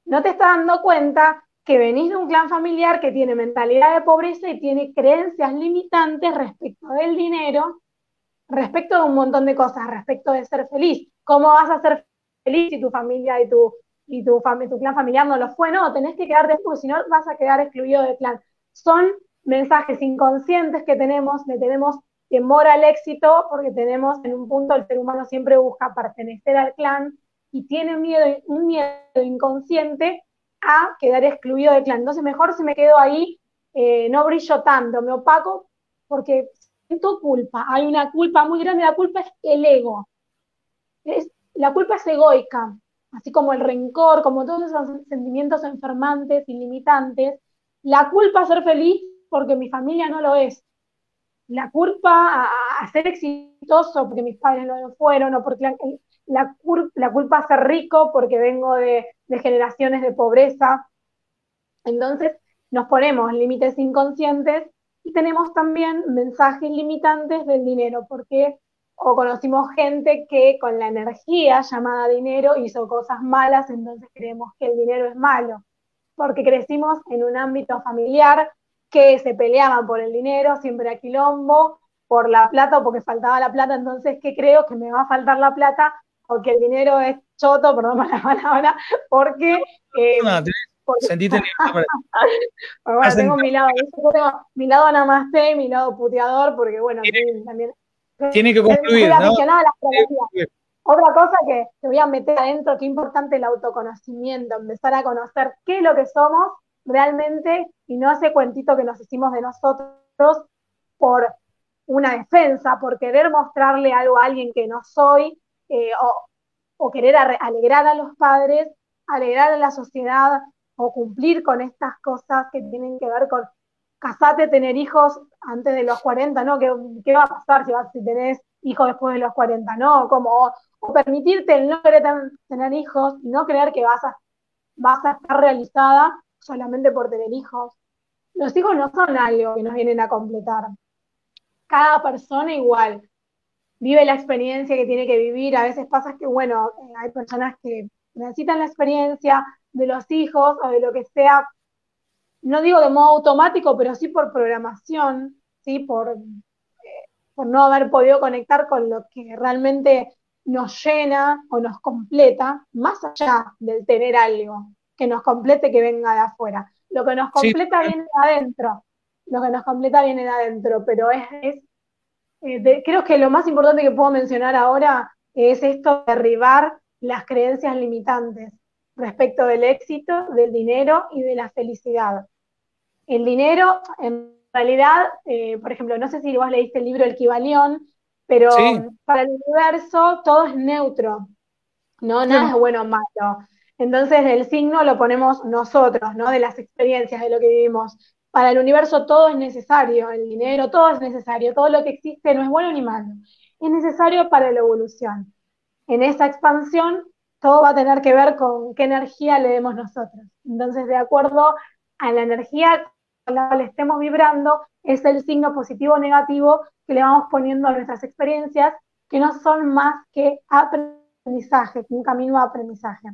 No te estás dando cuenta que venís de un clan familiar que tiene mentalidad de pobreza y tiene creencias limitantes respecto del dinero, respecto de un montón de cosas, respecto de ser feliz. ¿Cómo vas a ser feliz si tu familia y tu y tu, tu clan familiar no lo fue, no, tenés que quedarte porque si no vas a quedar excluido del clan. Son mensajes inconscientes que tenemos, le tenemos temor al éxito porque tenemos en un punto el ser humano siempre busca pertenecer al clan y tiene miedo, un miedo inconsciente a quedar excluido del clan. Entonces mejor si me quedo ahí, eh, no brillo tanto, me opaco porque siento culpa. Hay una culpa muy grande, la culpa es el ego. Es, la culpa es egoica así como el rencor, como todos esos sentimientos enfermantes y limitantes, la culpa a ser feliz porque mi familia no lo es, la culpa a, ser exitoso porque mis padres no lo fueron, o porque la, culpa a ser rico porque vengo de, de generaciones de pobreza. Entonces nos ponemos límites inconscientes y tenemos también mensajes limitantes del dinero, porque o conocimos gente que con la energía llamada dinero hizo cosas malas, entonces creemos que el dinero es malo, porque crecimos en un ámbito familiar que se peleaban por el dinero, siempre a quilombo, por la plata o porque faltaba la plata, entonces, ¿qué creo? Que me va a faltar la plata porque el dinero es choto, perdón por la [laughs] palabra, porque... Eh, Sentiste [laughs] bueno, tengo mi lado, tengo mi lado namaste, mi lado puteador, porque bueno, también tiene que concluir. Otra cosa que te voy a meter adentro, qué importante el autoconocimiento, empezar a conocer qué es lo que somos realmente y no ese cuentito que nos hicimos de nosotros por una defensa, por querer mostrarle algo a alguien que no soy, eh, o, querer alegrar a los padres, alegrar a la sociedad, o cumplir con estas cosas que tienen que ver con casate, tener hijos antes de los 40, ¿no? ¿Qué, va a pasar si, vas, si tenés hijos después de los 40, ¿no? Como, o permitirte el no querer tener hijos y no creer que vas a, vas a estar realizada solamente por tener hijos. Los hijos no son algo que nos vienen a completar. Cada persona igual vive la experiencia que tiene que vivir. A veces pasa que, bueno, hay personas que necesitan la experiencia de los hijos o de lo que sea no digo de modo automático, pero sí por programación, ¿sí? por, eh, por no haber podido conectar con lo que realmente nos llena o nos completa, más allá del tener algo que nos complete que venga de afuera. Lo que nos completa viene de adentro, lo que nos completa viene de adentro, pero es, eh, creo que lo más importante que puedo mencionar ahora es esto de derribar las creencias limitantes respecto del éxito, del dinero y de la felicidad. El dinero, en realidad, eh, por ejemplo, no sé si vos leíste el libro El Kibalión, pero para el universo todo es neutro, ¿no? Nada es bueno o malo. Entonces el signo lo ponemos nosotros, ¿no? De las experiencias, de lo que vivimos. Para el universo todo es necesario, el dinero, todo es necesario, todo lo que existe no es bueno ni malo. Es necesario para la evolución. En esa expansión todo va a tener que ver con qué energía le demos nosotros. Entonces, de acuerdo a la energía la cual estemos vibrando, es el signo positivo o negativo que le vamos poniendo a nuestras experiencias, que no son más que aprendizaje, un camino de aprendizaje.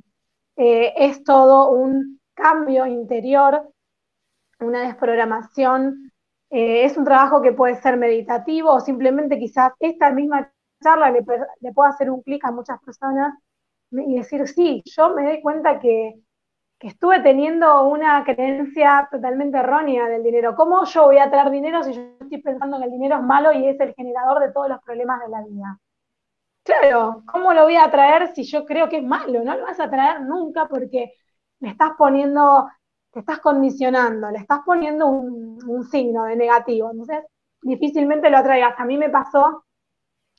Eh, es todo un cambio interior, una desprogramación. Eh, es un trabajo que puede ser meditativo o simplemente quizás esta misma charla le, le pueda hacer un clic a muchas personas y decir, sí, yo me doy cuenta que, estuve teniendo una creencia totalmente errónea del dinero. ¿Cómo yo voy a traer dinero si yo estoy pensando que el dinero es malo y es el generador de todos los problemas de la vida? Claro, ¿cómo lo voy a traer si yo creo que es malo? No lo vas a traer nunca porque me estás poniendo, te estás condicionando, le estás poniendo un, un signo de negativo. Entonces, difícilmente lo atraigas. A mí me pasó,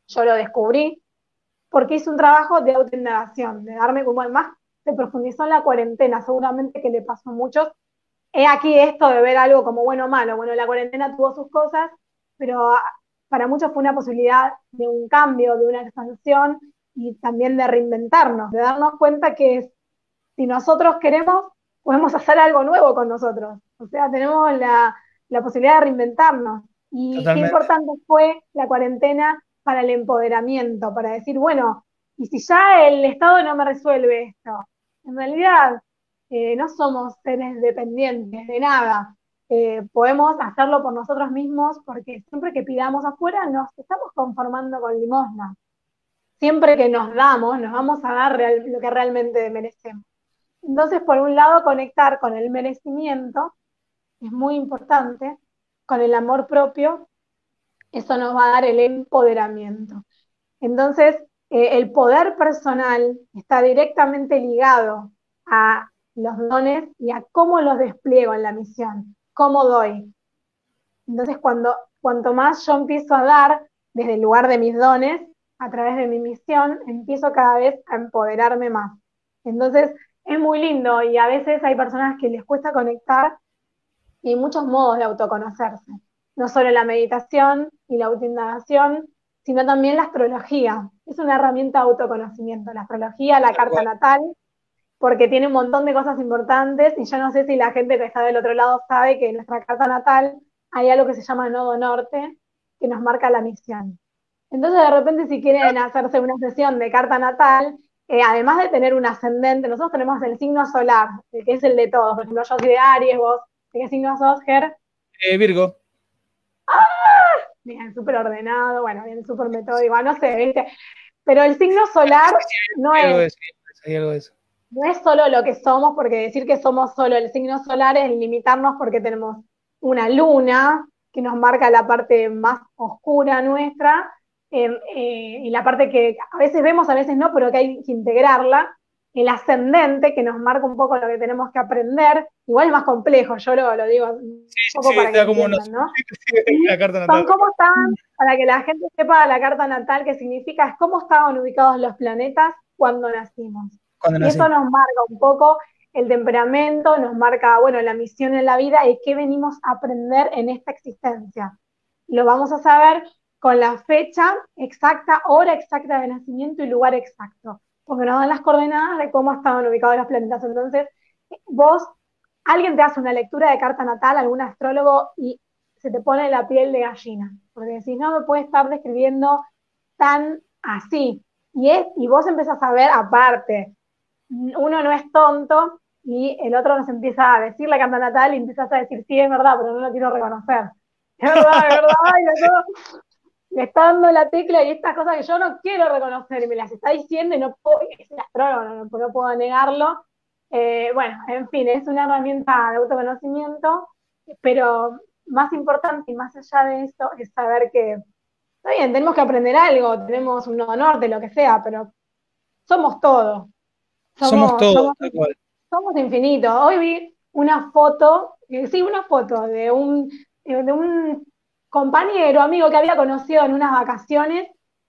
yo lo descubrí, porque hice un trabajo de autoindagación, de darme como más, se profundizó en la cuarentena, seguramente que le pasó a muchos. He aquí esto de ver algo como bueno o malo. Bueno, la cuarentena tuvo sus cosas, pero para muchos fue una posibilidad de un cambio, de una expansión y también de reinventarnos, de darnos cuenta que si nosotros queremos, podemos hacer algo nuevo con nosotros. O sea, tenemos la, la posibilidad de reinventarnos. Y qué importante fue la cuarentena para el empoderamiento, para decir, bueno, y si ya el Estado no me resuelve esto, en realidad eh, no somos seres dependientes de nada. Eh, podemos hacerlo por nosotros mismos porque siempre que pidamos afuera nos estamos conformando con limosna. Siempre que nos damos, nos vamos a dar lo que realmente merecemos. Entonces, por un lado, conectar con el merecimiento es muy importante, con el amor propio eso nos va a dar el empoderamiento. Entonces, eh, el poder personal está directamente ligado a los dones y a cómo los despliego en la misión, cómo doy. Entonces, cuando, cuanto más yo empiezo a dar desde el lugar de mis dones, a través de mi misión, empiezo cada vez a empoderarme más. Entonces, es muy lindo y a veces hay personas que les cuesta conectar y muchos modos de autoconocerse no solo la meditación y la autoindagación, sino también la astrología. Es una herramienta de autoconocimiento, la astrología, la carta natal, porque tiene un montón de cosas importantes y yo no sé si la gente que está del otro lado sabe que en nuestra carta natal hay algo que se llama nodo norte, que nos marca la misión. Entonces, de repente, si quieren hacerse una sesión de carta natal, eh, además de tener un ascendente, nosotros tenemos el signo solar, que es el de todos. Por ejemplo, yo soy de Aries, vos, ¿de qué signo sos, Ger? Eh, Virgo. ¡Ah! Bien, súper ordenado, bueno, bien, súper metódico, no sé, ¿viste? Pero el signo solar no es, no es solo lo que somos, porque decir que somos solo el signo solar es limitarnos porque tenemos una luna que nos marca la parte más oscura nuestra, eh, eh, y la parte que a veces vemos, a veces no, pero que hay que integrarla, el ascendente, que nos marca un poco lo que tenemos que aprender, igual es más complejo, yo lo, digo un poco para que entiendan, ¿no? la carta natal. Son cómo estaban, para que la gente sepa la carta natal, que significa es cómo estaban ubicados los planetas cuando nacimos. y eso nos marca un poco el temperamento, nos marca, bueno, la misión en la vida y qué venimos a aprender en esta existencia. Lo vamos a saber con la fecha exacta, hora exacta de nacimiento y lugar exacto porque nos dan las coordenadas de cómo estaban ubicados los planetas. Entonces, vos, alguien te hace una lectura de carta natal, algún astrólogo, y se te pone la piel de gallina, porque decís, no me puede estar describiendo tan así. Y, es, y vos empezás a ver aparte, uno no es tonto y el otro nos empieza a decir la carta natal y empiezas a decir, sí, es verdad, pero no lo quiero reconocer. [laughs] Es verdad, es verdad, y me está dando la tecla y estas cosas que yo no quiero reconocer y me las está diciendo y no puedo, es el no, puedo negarlo. Eh, bueno, en fin, es una herramienta de autoconocimiento, pero más importante y más allá de eso es saber que está bien, tenemos que aprender algo, tenemos un nodo norte, lo que sea, pero somos todo. Somos, todo, somos, infinitos. Hoy vi una foto, eh, sí, una foto de un, de un compañero, amigo que había conocido en unas vacaciones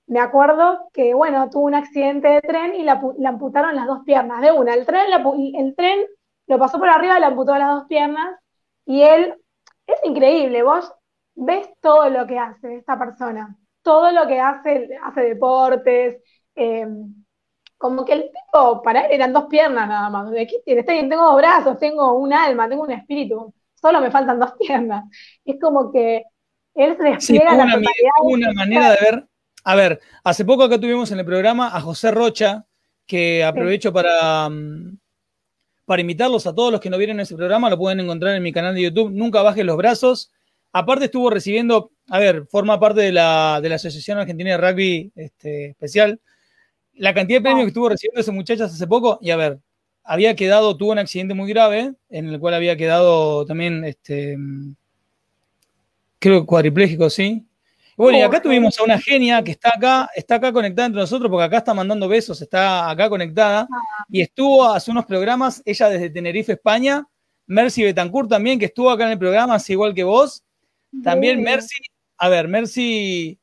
me acuerdo que, bueno, tuvo un accidente de tren y le amputaron las dos piernas de una. El tren, el tren lo pasó por arriba, le amputó las dos piernas y él, es increíble, vos ves todo lo que hace esta persona, todo lo que hace, hace deportes, em, como que el tipo, para él eran dos piernas nada más. ¿De qué tiene? Tengo dos brazos, tengo un alma, tengo un espíritu, solo me faltan dos [laughs] piernas. Es como que él la una, una manera de ver a ver, hace poco acá tuvimos en el programa a José Rocha, que aprovecho para, mm, para invitarlos a todos los que no vieron ese programa, lo pueden encontrar en mi canal de YouTube, Nunca Bajes los Brazos. Aparte estuvo recibiendo, a ver, forma parte de la, de la Asociación Argentina de Rugby este, Especial, la cantidad de premios que estuvo recibiendo ese muchacho hace poco, y a ver, había quedado, tuvo un accidente muy grave, en el cual había quedado también, este, creo cuadripléjico, sí, bueno, y acá tuvimos a una genia que está acá, está acá conectada entre nosotros, porque acá está mandando besos, está acá conectada, ah. y estuvo hace unos programas, ella desde Tenerife, España, Mercy Betancourt también, que estuvo acá en el programa, así igual que vos. También Mercy, a ver, Mercy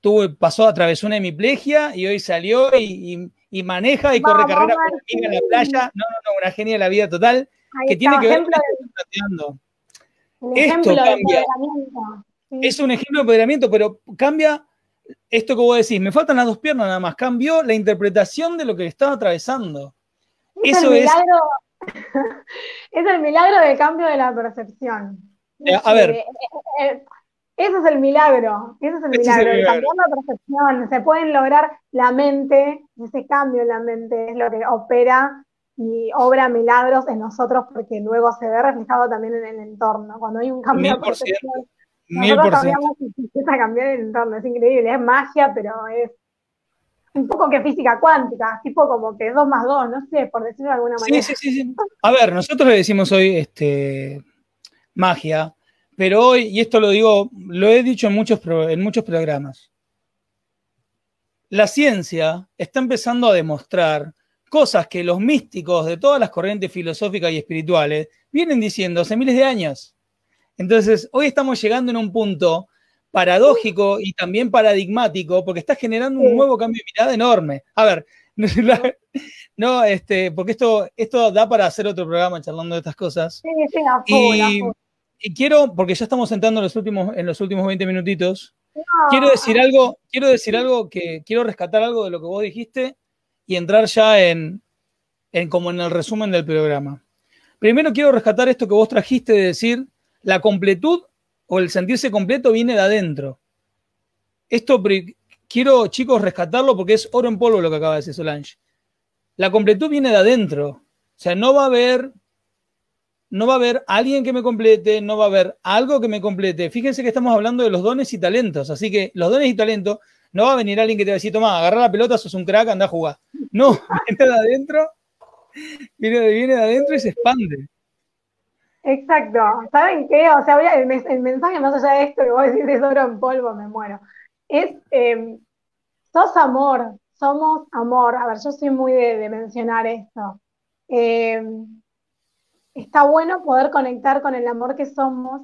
tuvo, pasó, atravesó una hemiplegia y hoy salió y, maneja y corre carrera con amiga en la playa. No, no, no, una genia de la vida total, que tiene que ver con esto Esto cambia es un ejemplo de empoderamiento, pero cambia esto que vos decís, me faltan las dos piernas nada más, cambió la interpretación de lo que estaba atravesando. Es Eso el milagro, [laughs] es... el milagro del cambio de la percepción. Eh, a ver. Eh, eh, eso es el milagro, eso es el milagro, cambiar la percepción, se pueden lograr la mente, ese cambio en la mente es lo que opera y obra milagros en nosotros porque luego se ve reflejado también en el entorno. Cuando hay un cambio de Mil por ciento. empieza a cambiar el entorno, es increíble, es magia, pero es un poco que física cuántica, tipo como que dos más dos, no sé, por decirlo de alguna manera. Sí, sí, sí. A ver, nosotros le decimos hoy este, magia, pero hoy, y esto lo digo, lo he dicho en muchos, en muchos programas, la ciencia está empezando a demostrar cosas que los místicos de todas las corrientes filosóficas y espirituales vienen diciendo hace miles de años. Entonces, hoy estamos llegando en un punto paradójico y también paradigmático, porque está generando un nuevo cambio de mirada enorme. A ver, [laughs] no, este, porque esto, esto da para hacer otro programa charlando de estas cosas. Sí, sí, y, y, quiero, porque ya estamos entrando en los últimos, en los últimos 20 minutitos, quiero decir algo, quiero decir algo que quiero rescatar algo de lo que vos dijiste y entrar ya en, en como en el resumen del programa. Primero quiero rescatar esto que vos trajiste de decir la completud o el sentirse completo viene de adentro. Esto quiero, chicos, rescatarlo porque es oro en polvo lo que acaba de decir Solange. La completud viene de adentro. O sea, no va a haber, no va a haber alguien que me complete, no va a haber algo que me complete. Fíjense que estamos hablando de los dones y talentos. Así que los dones y talentos, no va a venir alguien que te va a decir, toma, agarra la pelota, sos un crack, anda a jugar. No, [laughs] viene de adentro, viene, viene de adentro y se expande. Exacto. ¿Saben qué? O sea, el, mensaje más allá de esto que vos decís de oro en polvo, me muero. Es, em, sos amor, somos amor. A ver, yo soy muy de, mencionar esto. Em, está bueno poder conectar con el amor que somos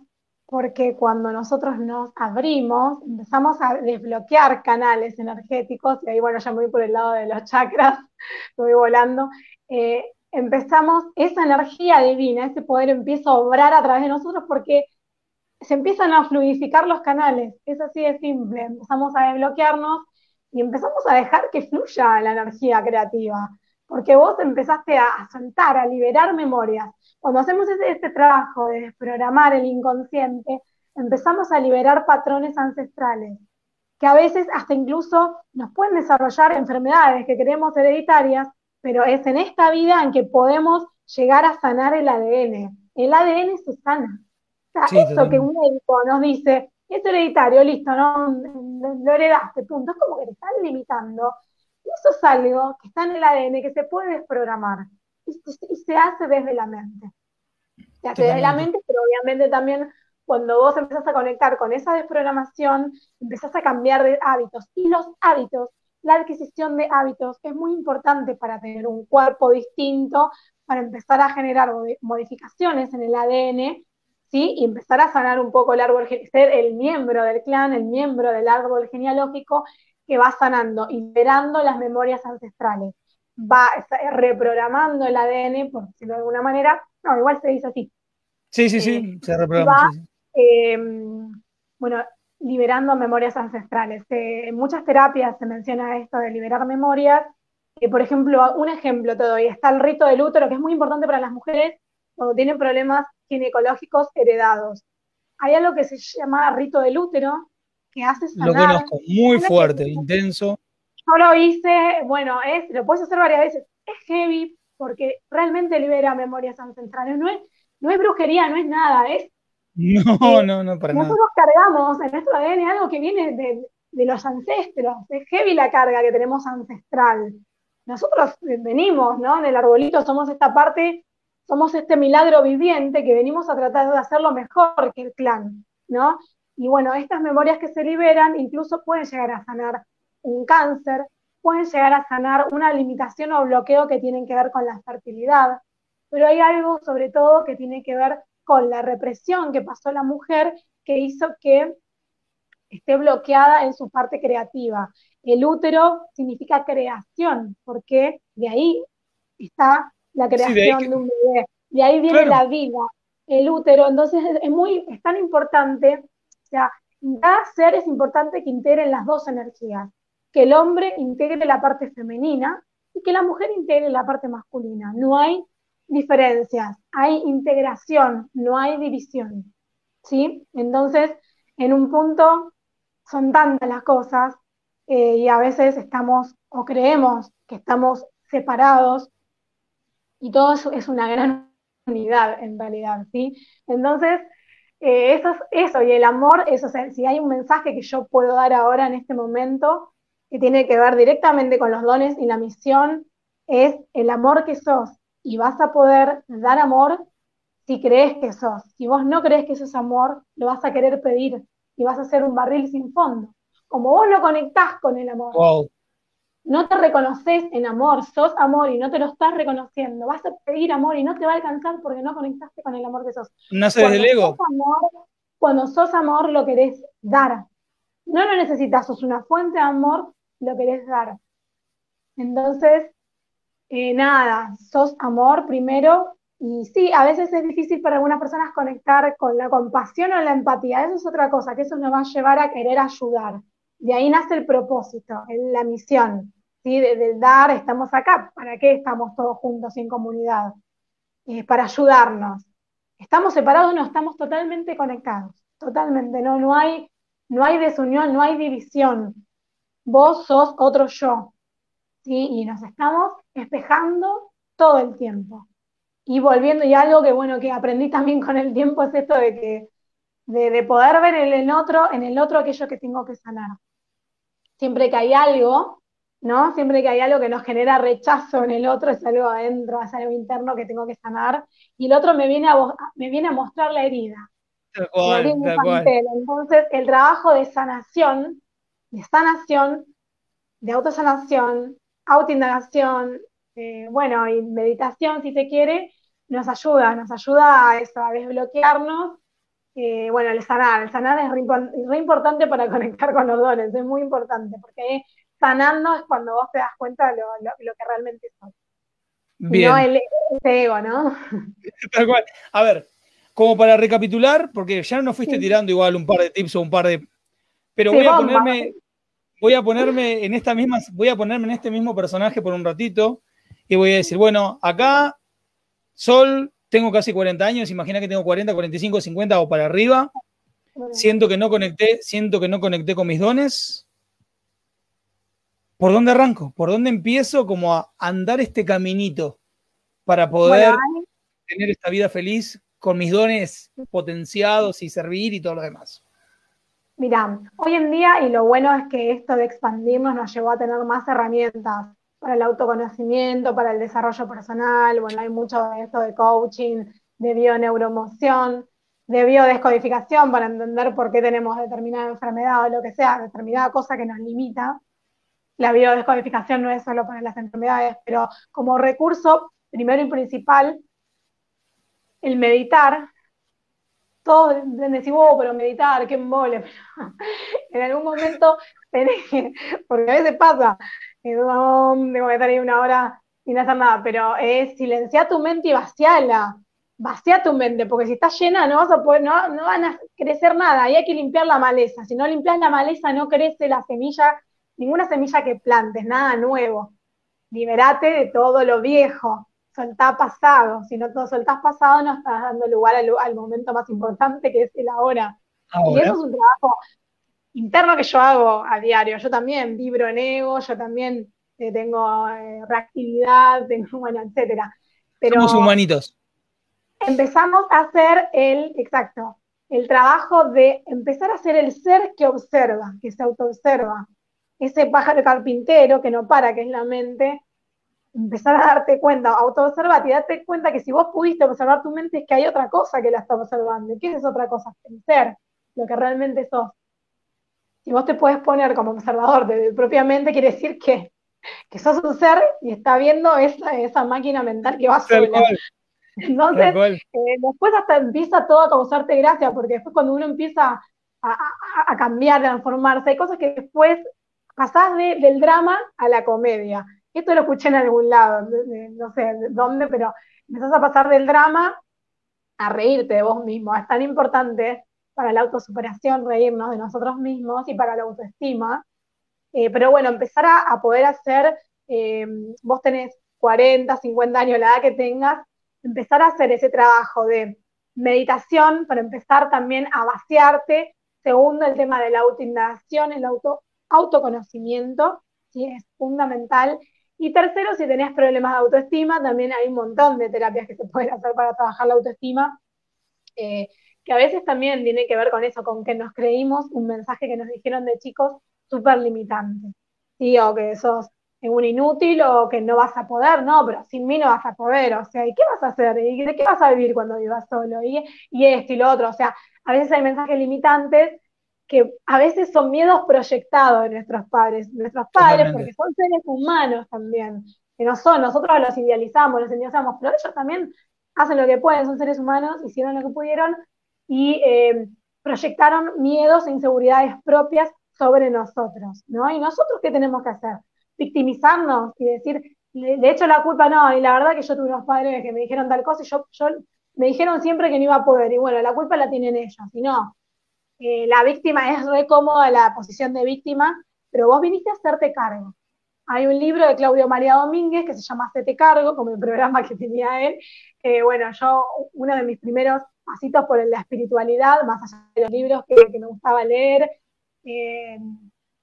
porque cuando nosotros nos abrimos, empezamos a desbloquear canales energéticos, y ahí, bueno, ya me voy por el lado de los chakras, [laughs] estoy volando, eh, empezamos, esa energía divina, ese poder empieza a obrar a través de nosotros porque se empiezan a fluidificar los canales. Es así de simple. Empezamos a desbloquearnos y empezamos a dejar que fluya la energía creativa. Porque vos empezaste a, soltar, a liberar memorias. Cuando hacemos este, trabajo de desprogramar el inconsciente, empezamos a liberar patrones ancestrales, que a veces hasta incluso nos pueden desarrollar enfermedades que creemos hereditarias, pero es en esta vida en que podemos llegar a sanar el ADN. El ADN se sana. O sea, eso que un médico nos dice, es hereditario, listo, no lo heredaste, punto. Es como que te están limitando. Y eso es algo que está en el ADN, que se puede desprogramar. Y, se hace desde la mente. Se hace desde la mente, pero obviamente también cuando vos empezás a conectar con esa desprogramación, empezás a cambiar de hábitos. Y los hábitos, la adquisición de hábitos es muy importante para tener un cuerpo distinto, para empezar a generar modificaciones en el ADN, ¿sí? Y empezar a sanar un poco el árbol, ser el miembro del clan, el miembro del árbol genealógico que va sanando y liberando las memorias ancestrales. Va reprogramando el ADN, por decirlo de alguna manera, no, igual se dice así. Sí, sí, sí, eh, se reprograma. Em, bueno, liberando memorias ancestrales. Eh, en muchas terapias se menciona esto de liberar memorias. Eh, por ejemplo, un ejemplo te doy, está el rito del útero, que es muy importante para las mujeres cuando tienen problemas ginecológicos heredados. Hay algo que se llama rito del útero, que hace sanar. Lo conozco, muy fuerte, intenso. Yo lo hice, bueno, es, lo puedes hacer varias veces. Es heavy porque realmente libera memorias ancestrales. No es, no es brujería, no es nada, es... No, [laughs] no, no, para nada. Nosotros cargamos en nuestro ADN algo que viene de, de los ancestros, es heavy la carga que tenemos ancestral. Nosotros venimos, ¿no? En el arbolito somos esta parte, somos este milagro viviente que venimos a tratar de hacerlo mejor que el clan, ¿no? Y bueno, estas memorias que se liberan incluso pueden llegar a sanar un cáncer, pueden llegar a sanar una limitación o bloqueo que tienen que ver con la fertilidad, pero hay algo sobre todo que tiene que ver con la represión que pasó la mujer que hizo que esté bloqueada en su parte creativa. El útero significa creación, porque de ahí está la creación de, un bebé, de ahí viene la vida, el útero, entonces es muy, es tan importante, sea, cada ser es importante que integren las dos energías, que el hombre integre la parte femenina y que la mujer integre la parte masculina. No hay diferencias, hay integración, no hay división. ¿Sí? Entonces, en un punto son tantas las cosas eh, y a veces estamos o creemos que estamos separados y todo es una gran unidad en realidad, ¿sí? Entonces, eh, eso es eso, y el amor, eso, si hay un mensaje que yo puedo dar ahora en este momento que tiene que ver directamente con los dones y la misión, es el amor que sos, y vas a poder dar amor si crees que sos. Si vos no crees que eso es amor, lo vas a querer pedir y vas a hacer un barril sin fondo. Como vos no conectás con el amor, no te reconoces en amor, sos amor y no te lo estás reconociendo, vas a pedir amor y no te va a alcanzar porque no conectaste con el amor que sos. Nace desde el ego. cuando sos amor, lo querés dar. No lo necesitas, sos una fuente de amor, lo querés dar. Entonces, eh, nada, sos amor primero. Y sí, a veces es difícil para algunas personas conectar con la compasión o la empatía. Eso es otra cosa, que eso nos va a llevar a querer ayudar. De ahí nace el propósito, la misión. ¿Sí? Dar, estamos acá. ¿Para qué estamos todos juntos en comunidad? Eh, para ayudarnos. Estamos separados, no, estamos totalmente conectados. Totalmente, no, no, hay, no hay desunión, no hay división. Vos sos otro yo. ¿sí? Y nos estamos espejando todo el tiempo. Y volviendo, y algo que bueno, que aprendí también con el tiempo es esto de que, de, poder ver en el otro, en el otro aquello que tengo que sanar. Siempre que hay algo, ¿no? Siempre que hay algo que nos genera rechazo en el otro, es algo adentro, es algo interno que tengo que sanar, y el otro me viene a, me viene a mostrar la herida. Entonces, el trabajo de sanación, de sanación, de autosanación, autoindagación, eh, bueno, y meditación, si se quiere, nos ayuda, nos ayuda a eso, a desbloquearnos. Eh, bueno, el sanar, el sanar es re, importante para [laughs] conectar con los dones, es muy importante, porque sanando es cuando vos te das cuenta de lo, que realmente sos. Bien. no el, ego, ¿no? [laughs] Tal cual. A ver, como para recapitular, porque ya no fuiste tirando igual un par de tips o un par de. Pero voy a ponerme voy a ponerme en esta misma, voy a ponerme en este mismo personaje por un ratito y voy a decir, bueno, acá Sol, tengo casi 40 años, imagina que tengo 40, 45, 50 o para arriba. Siento que no conecté, siento que no conecté con mis dones. ¿Por dónde arranco? ¿Por dónde empiezo como a andar este caminito para poder tener esta vida feliz con mis dones potenciados y servir y todo lo demás? Mira, hoy en día, y lo bueno es que esto de expandirnos nos llevó a tener más herramientas para el autoconocimiento, para el desarrollo personal, bueno, hay mucho de esto de coaching, de bioneuromoción, de biodescodificación para entender por qué tenemos determinada enfermedad o lo que sea, determinada cosa que nos limita. La biodescodificación no es solo para las enfermedades, pero como recurso, primero y principal, el meditar. Todos decimos, oh, pero meditar, qué embole. [laughs] en algún momento porque a veces pasa, tengo que estar ahí una hora sin hacer nada, pero es silenciar tu mente y vaciarla vacía tu mente, porque si está llena no vas a poder, no, no van a crecer nada, y hay que limpiar la maleza. Si no limpias la maleza, no crece la semilla, ninguna semilla que plantes, nada nuevo. Liberate de todo lo viejo, soltá pasado. Si no todo soltás pasado, no estás dando lugar al, momento más importante que es el ahora. Y eso es un trabajo interno que yo hago a diario. Yo también vibro en ego, yo también eh, tengo eh, reactividad, [laughs] tengo, bueno, etcétera. Pero, Somos humanitos empezamos a hacer el, exacto, el trabajo de empezar a ser el ser que observa, que se autoobserva. Ese pájaro carpintero que no para, que es la mente, empezar a darte cuenta, autoobservate y darte cuenta que si vos pudiste observar tu mente es que hay otra cosa que la está observando. ¿Qué es esa otra cosa? El ser, lo que realmente sos. Si vos te puedes poner como observador de, propiamente, quiere decir que, que sos un ser y está viendo esa, esa máquina mental que va sola. Entonces, eh, después hasta empieza todo a causarte gracia, porque después cuando uno empieza a, cambiar, a transformarse, hay cosas que después pasás del drama a la comedia. Esto lo escuché en algún lado, no sé dónde, pero empezás a pasar del drama a reírte de vos mismo. Es tan importante para la autosuperación reírnos de nosotros mismos y para la autoestima. Eh, pero bueno, empezar a, poder hacer, eh, vos tenés 40, 50 años, la edad que tengas, empezar a hacer ese trabajo de meditación para empezar también a vaciarte. Segundo, el tema de la autoindagación, el auto, autoconocimiento, ¿sí? es fundamental. Y tercero, si tenés problemas de autoestima, también hay un montón de terapias que se pueden hacer para trabajar la autoestima, eh, que a veces también tiene que ver con eso, con que nos creímos un mensaje que nos dijeron de chicos súper limitante. ¿sí? O que sos un inútil o que no vas a poder, no, pero sin mí no vas a poder, o sea, ¿y qué vas a hacer? ¿Y de qué vas a vivir cuando vivas solo? Y, y esto y lo otro, o sea, a veces hay mensajes limitantes que a veces son miedos proyectados de nuestros padres, nuestros padres, porque son seres humanos también, que no son, nosotros los idealizamos, los idealizamos, pero ellos también hacen lo que pueden, son seres humanos, hicieron lo que pudieron y eh, proyectaron miedos e inseguridades propias sobre nosotros, ¿no? ¿Y nosotros qué tenemos que hacer? victimizarnos y decir, de hecho la culpa no, y la verdad que yo tuve unos padres que me dijeron tal cosa y yo, yo me dijeron siempre que no iba a poder, y bueno, la culpa la tienen ellos, y no, la víctima es re cómoda la posición de víctima, pero vos viniste a hacerte cargo. Hay un libro de Claudio María Domínguez que se llama Hacete cargo, como el programa que tenía él. bueno, yo, uno de mis primeros pasitos por la espiritualidad, más allá de los libros que, que me gustaba leer, eh,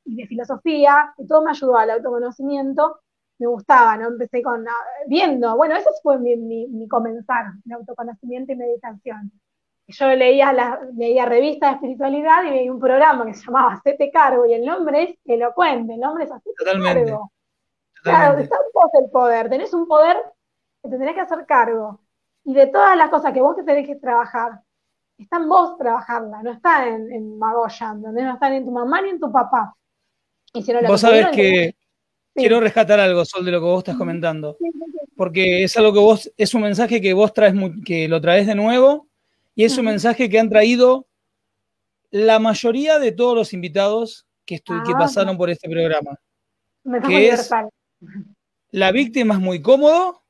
y de filosofía, y todo me ayudó al autoconocimiento, me gustaba, ¿no? Empecé con ah, viendo, bueno, eso fue mi, mi, comenzar, el autoconocimiento y meditación. Yo leía, la, leía revistas de espiritualidad y veía un programa que se llamaba Hacete Cargo, y el nombre es elocuente, el nombre es Hacete Totalmente. Cargo. Claro, está en vos el poder, tenés un poder que te tenés que hacer cargo. Y de todas las cosas que vos te tenés que trabajar, está en vos trabajarla, no está en, en Magoya, no está ni en tu mamá ni en tu papá. Vos sabés que quiero rescatar algo, Sol, de lo que vos estás comentando. Porque es algo que vos, es un mensaje que vos traes, que lo traes de nuevo, y es un mensaje que han traído la mayoría de todos los invitados que, que ah, pasaron por este programa. que es, la víctima es muy cómodo,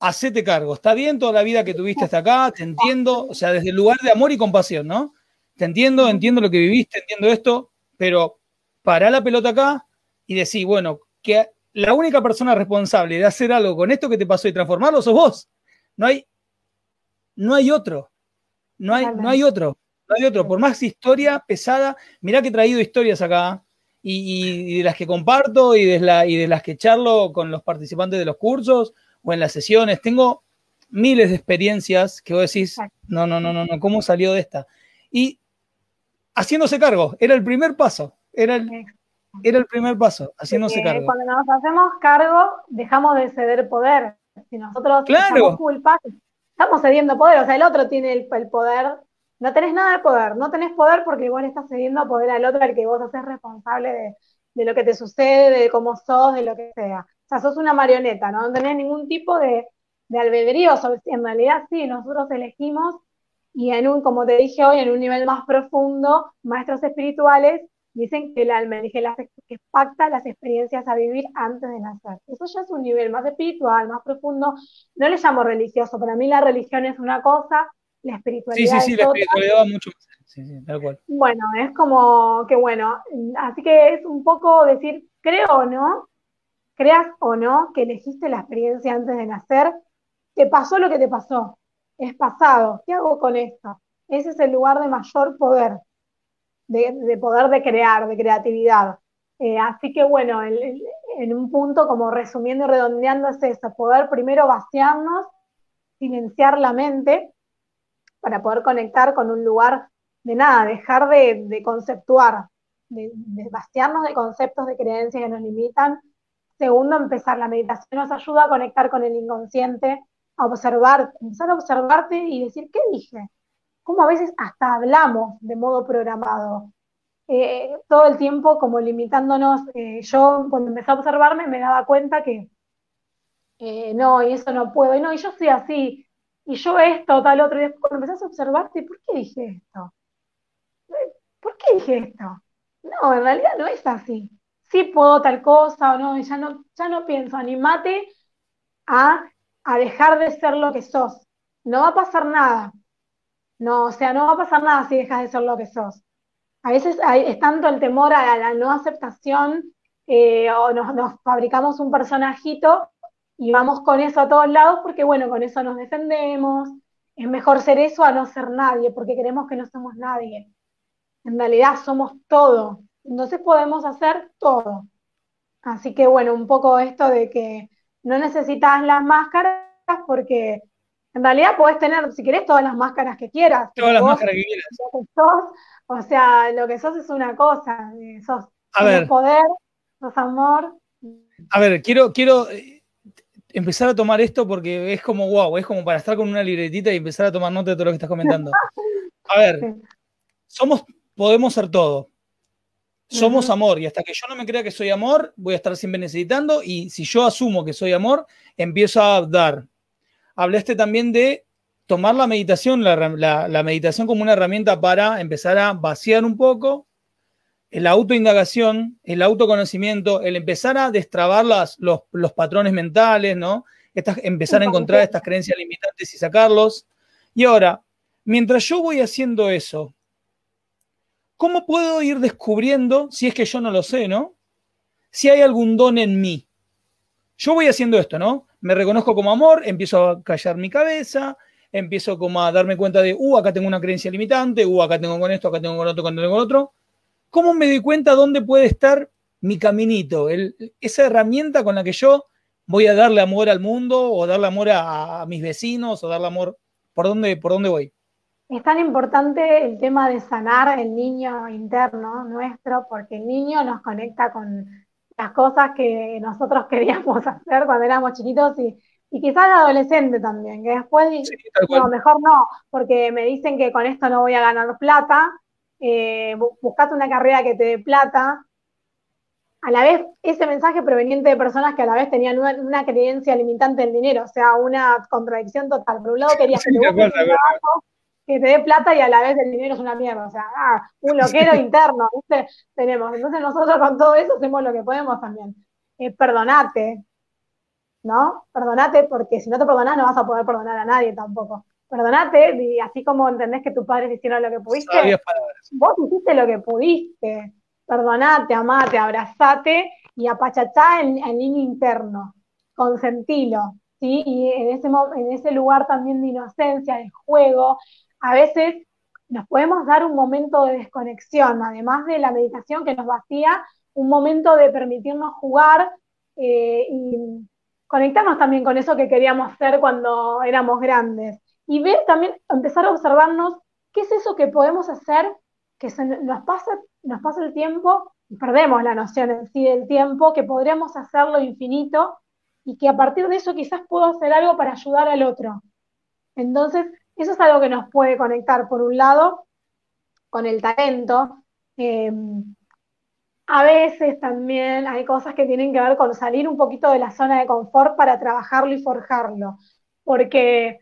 hacete cargo. Está bien toda la vida que tuviste hasta acá, te entiendo, o sea, desde el lugar de amor y compasión, ¿no? Te entiendo, entiendo lo que viviste, entiendo esto, pero para la pelota acá y decir, bueno, que la única persona responsable de hacer algo con esto que te pasó y transformarlo sos vos. No hay, no hay otro. No hay, no hay otro. No hay otro. Por más historia pesada, mirá que he traído historias acá y, de las que comparto y de, la, y de las que charlo con los participantes de los cursos o en las sesiones. Tengo miles de experiencias que vos decís, no, no, no, no, no, ¿cómo salió de esta? Y haciéndose cargo, era el primer paso. Era el, era el primer paso, haciéndose cargo. Cuando nos hacemos cargo, dejamos de ceder poder. Si nosotros claro. culpa, estamos cediendo poder. O sea, el otro tiene el, poder, no tenés nada de poder, no tenés poder porque igual estás cediendo poder al otro al que vos haces responsable de, de lo que te sucede, de cómo sos, de lo que sea. O sea, sos una marioneta, ¿no? No tenés ningún tipo de, de albedrío, en realidad sí, nosotros elegimos y en un, como te dije hoy, en un nivel más profundo, maestros espirituales dicen que el alma elige las, que pacta las experiencias a vivir antes de nacer. Eso ya es un nivel más espiritual, más profundo. No le llamo religioso, para mí la religión es una cosa, la espiritualidad. Sí, sí, sí, la espiritualidad va mucho más. Sí, sí, tal cual. Bueno, es como que bueno, así que es un poco decir, creo o no, creas o no que elegiste la experiencia antes de nacer, te pasó lo que te pasó, es pasado, ¿qué hago con esto? Ese es el lugar de mayor poder, de, poder de crear, de creatividad. Eh, así que bueno, en un punto como resumiendo y redondeando es eso, poder primero vaciarnos, silenciar la mente para poder conectar con un lugar de nada, dejar de, conceptuar, de, de, vaciarnos de conceptos de creencias que nos limitan. Segundo, empezar la meditación nos ayuda a conectar con el inconsciente, a observar, empezar a observarte y decir, ¿qué dije? Como a veces hasta hablamos de modo programado, eh, todo el tiempo como limitándonos. Eh, yo cuando empecé a observarme me daba cuenta que eh, no, y eso no puedo, y no, y yo soy así, y yo esto, tal otro, y cuando empezás a observarte, ¿por qué dije esto? ¿Por qué dije esto? No, en realidad no es así. Sí puedo tal cosa o no, ya no, ya no pienso, animate a a dejar de ser lo que sos. No va a pasar nada. No, o sea, no va a pasar nada si dejas de ser lo que sos. A veces es tanto el temor a la, no aceptación eh, o nos, fabricamos un personajito y vamos con eso a todos lados porque, bueno, con eso nos defendemos. Es mejor ser eso a no ser nadie porque creemos que no somos nadie. En realidad somos todo. Entonces podemos hacer todo. Así que, bueno, un poco esto de que no necesitas las máscaras porque en realidad puedes tener, si querés, todas las máscaras que quieras. Todas las máscaras que quieras. o sea, lo que sos es una cosa. Eh, sos, poder, sos amor. A ver, quiero, quiero eh, empezar a tomar esto porque es como wow, es como para estar con una libretita y empezar a tomar nota de todo lo que estás comentando. [laughs] A ver, somos, podemos ser todo. Somos amor y hasta que yo no me crea que soy amor, voy a estar siempre necesitando y si yo asumo que soy amor, empiezo a dar. Hablaste también de tomar la meditación, la, meditación como una herramienta para empezar a vaciar un poco, la autoindagación, el autoconocimiento, el empezar a destrabar las, los, patrones mentales, ¿no? empezar a encontrar estas creencias limitantes y sacarlos. Y ahora, mientras yo voy haciendo eso, ¿Cómo puedo ir descubriendo, si es que yo no lo sé, ¿no? Si hay algún don en mí. Yo voy haciendo esto, ¿no? Me reconozco como amor, empiezo a callar mi cabeza, empiezo como a darme cuenta de, uh, acá tengo una creencia limitante, uh, acá tengo con esto, acá tengo con otro, acá tengo con otro. ¿Cómo me doy cuenta dónde puede estar mi caminito? esa herramienta con la que yo voy a darle amor al mundo o darle amor a, a mis vecinos o darle amor, ¿por dónde, por dónde voy? Es tan importante el tema de sanar el niño interno nuestro, porque el niño nos conecta con las cosas que nosotros [laughs] queríamos hacer cuando éramos chiquitos y, y quizás adolescente también, que después, no, mejor no, porque me dicen que con esto no voy a ganar plata, eh, buscate una carrera que te dé plata. A la vez, ese mensaje proveniente de personas que a la vez tenían una, creencia limitante del dinero, o sea, una contradicción total. Por un lado querías que te que te dé plata y a la vez el dinero es una mierda. O sea, ah, un loquero interno, ¿viste? Tenemos. Entonces nosotros con todo eso hacemos lo que podemos también. Eh, perdonate, ¿no? Perdonate porque si no te perdonás no vas a poder perdonar a nadie tampoco. Perdonate y así como entendés que tus padres hicieron lo que pudiste, vos hiciste lo que pudiste. Perdonate, amate, abrazate y apachachá en el niño interno. Consentilo. ¿Sí? Y en ese, en ese lugar también de inocencia, de juego, a veces nos podemos dar un momento de desconexión, además de la meditación que nos vacía, un momento de permitirnos jugar eh, y conectarnos también con eso que queríamos hacer cuando éramos grandes. Y ver también, empezar a observarnos qué es eso que podemos hacer, que nos, pasa, nos pasa el tiempo y perdemos la noción en sí del tiempo, que podríamos hacerlo infinito y que a partir de eso quizás puedo hacer algo para ayudar al otro. Entonces, Eso es algo que nos puede conectar, por un lado, con el talento. Eh, a veces también hay cosas que tienen que ver con salir un poquito de la zona de confort para trabajarlo y forjarlo. Porque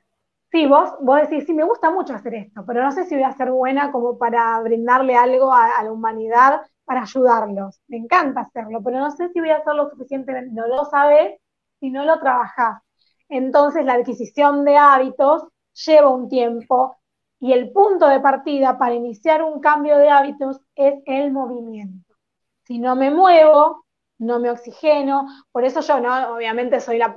sí, vos, vos decís, sí, me gusta mucho hacer esto, pero no sé si voy a ser buena como para brindarle algo a, la humanidad para ayudarlos. Me encanta hacerlo, pero no sé si voy a hacer lo suficiente, no lo sabes si no lo trabajás. Entonces la adquisición de hábitos lleva un tiempo y el punto de partida para iniciar un cambio de hábitos es el movimiento. Si no me muevo, no me oxigeno, por eso yo no, obviamente soy la,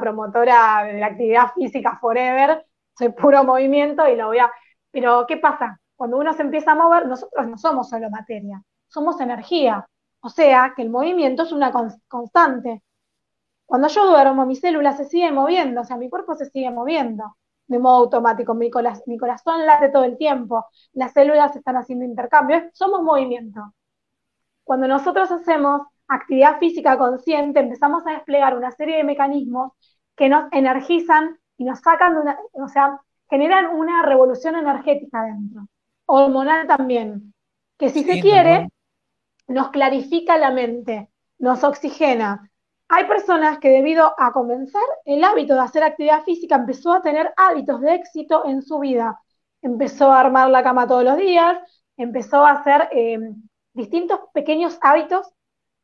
promotora de la actividad física forever, soy puro movimiento y lo voy a... Pero ¿qué pasa? Cuando uno se empieza a mover, nosotros no somos solo materia, somos energía. O sea que el movimiento es una constante. Cuando yo duermo, mis células se siguen moviendo, o sea, mi cuerpo se sigue moviendo de modo automático. Mi, mi corazón late todo el tiempo, las células están haciendo intercambios, somos movimiento. Cuando nosotros hacemos actividad física consciente, empezamos a desplegar una serie de mecanismos que nos energizan y nos sacan de una, o sea, generan una revolución energética dentro, hormonal también, que si se quiere, nos clarifica la mente, nos oxigena. Hay personas que debido a comenzar el hábito de hacer actividad física, empezó a tener hábitos de éxito en su vida. Empezó a armar la cama todos los días, empezó a hacer eh, distintos pequeños hábitos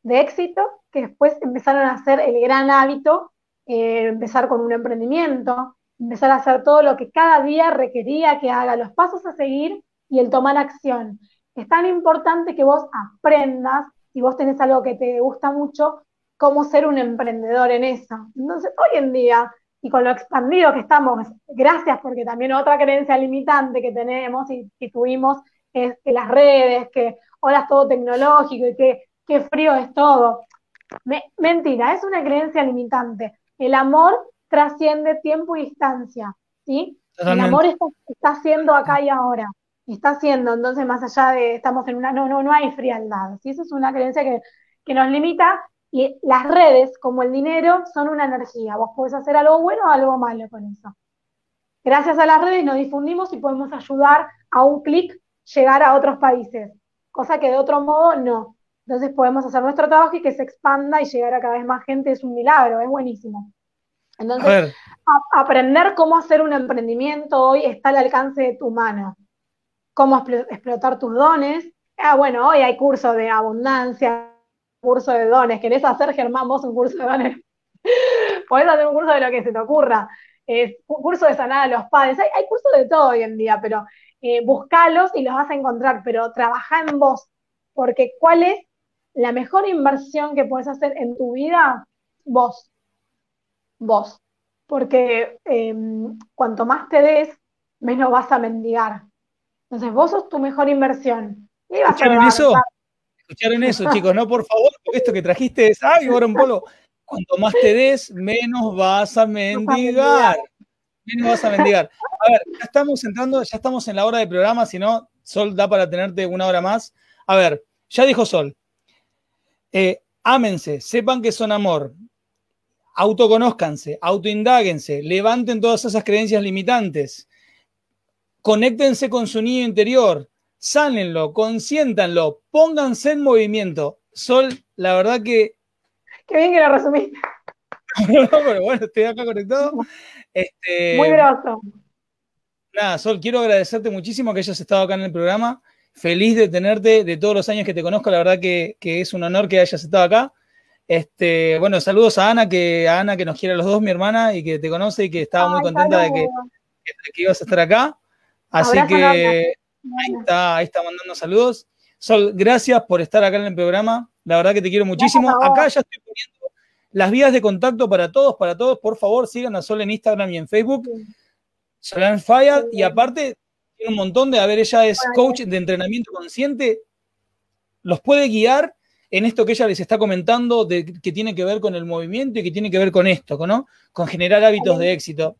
de éxito que después empezaron a ser el gran hábito, eh, empezar con un emprendimiento, empezar a hacer todo lo que cada día requería que haga, los pasos a seguir y el tomar acción. Es tan importante que vos aprendas, si vos tenés algo que te gusta mucho, cómo ser un emprendedor en eso. Entonces, hoy en día, y con lo expandido que estamos, gracias porque también otra creencia limitante que tenemos y que tuvimos es que las redes, que ahora es todo tecnológico y que, qué frío es todo. mentira, es una creencia limitante. El amor trasciende tiempo y distancia, ¿sí? El amor está, está haciendo acá y ahora. Está haciendo, entonces, más allá de estamos en una. No, no, no hay frialdad. ¿sí? Eso es una creencia que, que nos limita. Y las redes, como el dinero, son una energía. Vos podés hacer algo bueno o algo malo con eso. Gracias a las redes nos difundimos y podemos ayudar a un clic llegar a otros países cosa que de otro modo no. Entonces podemos hacer nuestro trabajo y que se expanda y llegar a cada vez más gente es un milagro, es buenísimo. Entonces, aprender cómo hacer un emprendimiento hoy está al alcance de tu mano. Cómo explotar tus dones. Ah, bueno, hoy hay curso de abundancia, curso de dones. ¿Querés hacer, Germán, vos un curso de dones? [laughs] Podés hacer un curso de lo que se te ocurra. Es un curso de sanar a los padres. Hay, hay cursos de todo hoy en día, pero eh, buscalos y los vas a encontrar, pero trabaja en vos, porque ¿cuál es la mejor inversión que puedes hacer en tu vida? Vos, vos, porque em, cuanto más te des, menos vas a mendigar. Entonces vos sos tu mejor inversión. ¿Escucharon eso? ¿Escucharon eso, chicos? No, por favor, porque esto que trajiste es, ay, un Polo, cuanto más te des, menos vas a mendigar no vas a mendigar. A ver, ya estamos entrando, ya estamos en la hora del programa, si no, Sol da para tenerte una hora más. A ver, ya dijo Sol. Eh, ámense, sepan que son amor, autoconózcanse, autoindáguense, levanten todas esas creencias limitantes, conéctense con su niño interior, sánenlo, consiéntanlo, pónganse en movimiento. Sol, la verdad que... Qué bien que lo resumiste. [laughs] pero bueno, estoy acá conectado. Este, Muy groso. Nada, Sol, quiero agradecerte muchísimo que hayas estado acá en el programa. Feliz de tenerte, de todos los años que te conozco, la verdad que, es un honor que hayas estado acá. Este, bueno, saludos a Ana, que a Ana que nos quiere a los dos, mi hermana, y que te conoce y que estaba muy contenta de que, ibas a estar acá. Así que ahí está, ahí está mandando saludos. Sol, gracias por estar acá en el programa. La verdad que te quiero muchísimo. Acá ya estoy poniendo las vías de contacto para todos, para todos, por favor, sigan a Sol en Instagram y en Facebook. Solan Fire, y aparte, tiene un montón de, a ver, ella es coach de entrenamiento consciente, los puede guiar en esto que ella les está comentando, de, que tiene que ver con el movimiento y que tiene que ver con esto, ¿no? Con generar hábitos de éxito.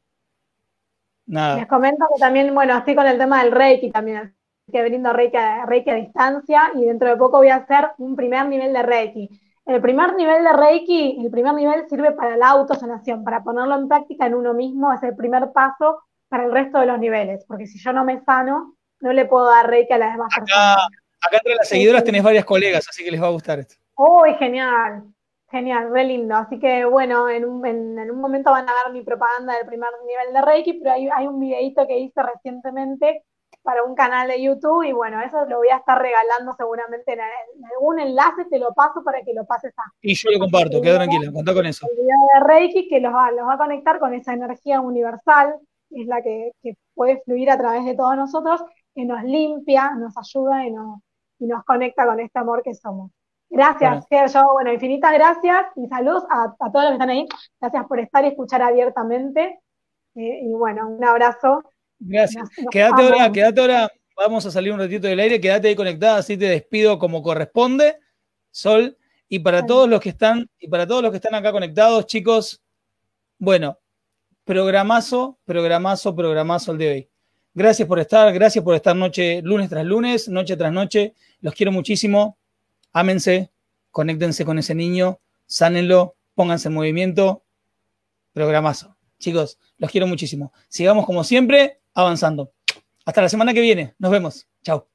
Nada. Les comento que también, bueno, estoy con el tema del Reiki también, que brindo Reiki Reiki a distancia y dentro de poco voy a hacer un primer nivel de Reiki el primer nivel de Reiki, el primer nivel sirve para la autosanación, para ponerlo en práctica en uno mismo, es el primer paso para el resto de los niveles, porque si yo no me sano, no le puedo dar reiki a las demás personas. Acá entre las seguidoras tenés varias colegas, así que les va a gustar esto. ¡Uy, genial! Genial, re lindo. Así que bueno, en un, en, un, momento van a ver mi propaganda del primer nivel de Reiki, pero hay, hay un videito que hice recientemente para un canal de YouTube y bueno, eso lo voy a estar regalando seguramente en, algún enlace, te lo paso para que lo pases a. Y yo lo comparto, queda tranquila, contá con eso. El video de Reiki que los va, los va a conectar con esa energía universal, es la que, puede fluir a través de todos nosotros, que nos limpia, nos ayuda y nos, y nos conecta con este amor que somos. Gracias, Sergio. Bueno, infinitas gracias y saludos a, todos los que están ahí. Gracias por estar y escuchar abiertamente. Eh, y bueno, un abrazo. Gracias. quédate ahora, quédate ahora. Vamos a salir un ratito del aire. Quédate ahí conectada, así te despido como corresponde. Sol. Y para todos los que están, y para todos los que están acá conectados, chicos, bueno, programazo, programazo, programazo el de hoy. Gracias por estar, gracias por estar noche, lunes tras lunes, noche tras noche. Los quiero muchísimo. Ámense, conéctense con ese niño, sánenlo, pónganse en movimiento. Programazo. Chicos, los quiero muchísimo. Sigamos como siempre avanzando. Hasta la semana que viene. Nos vemos. Chao.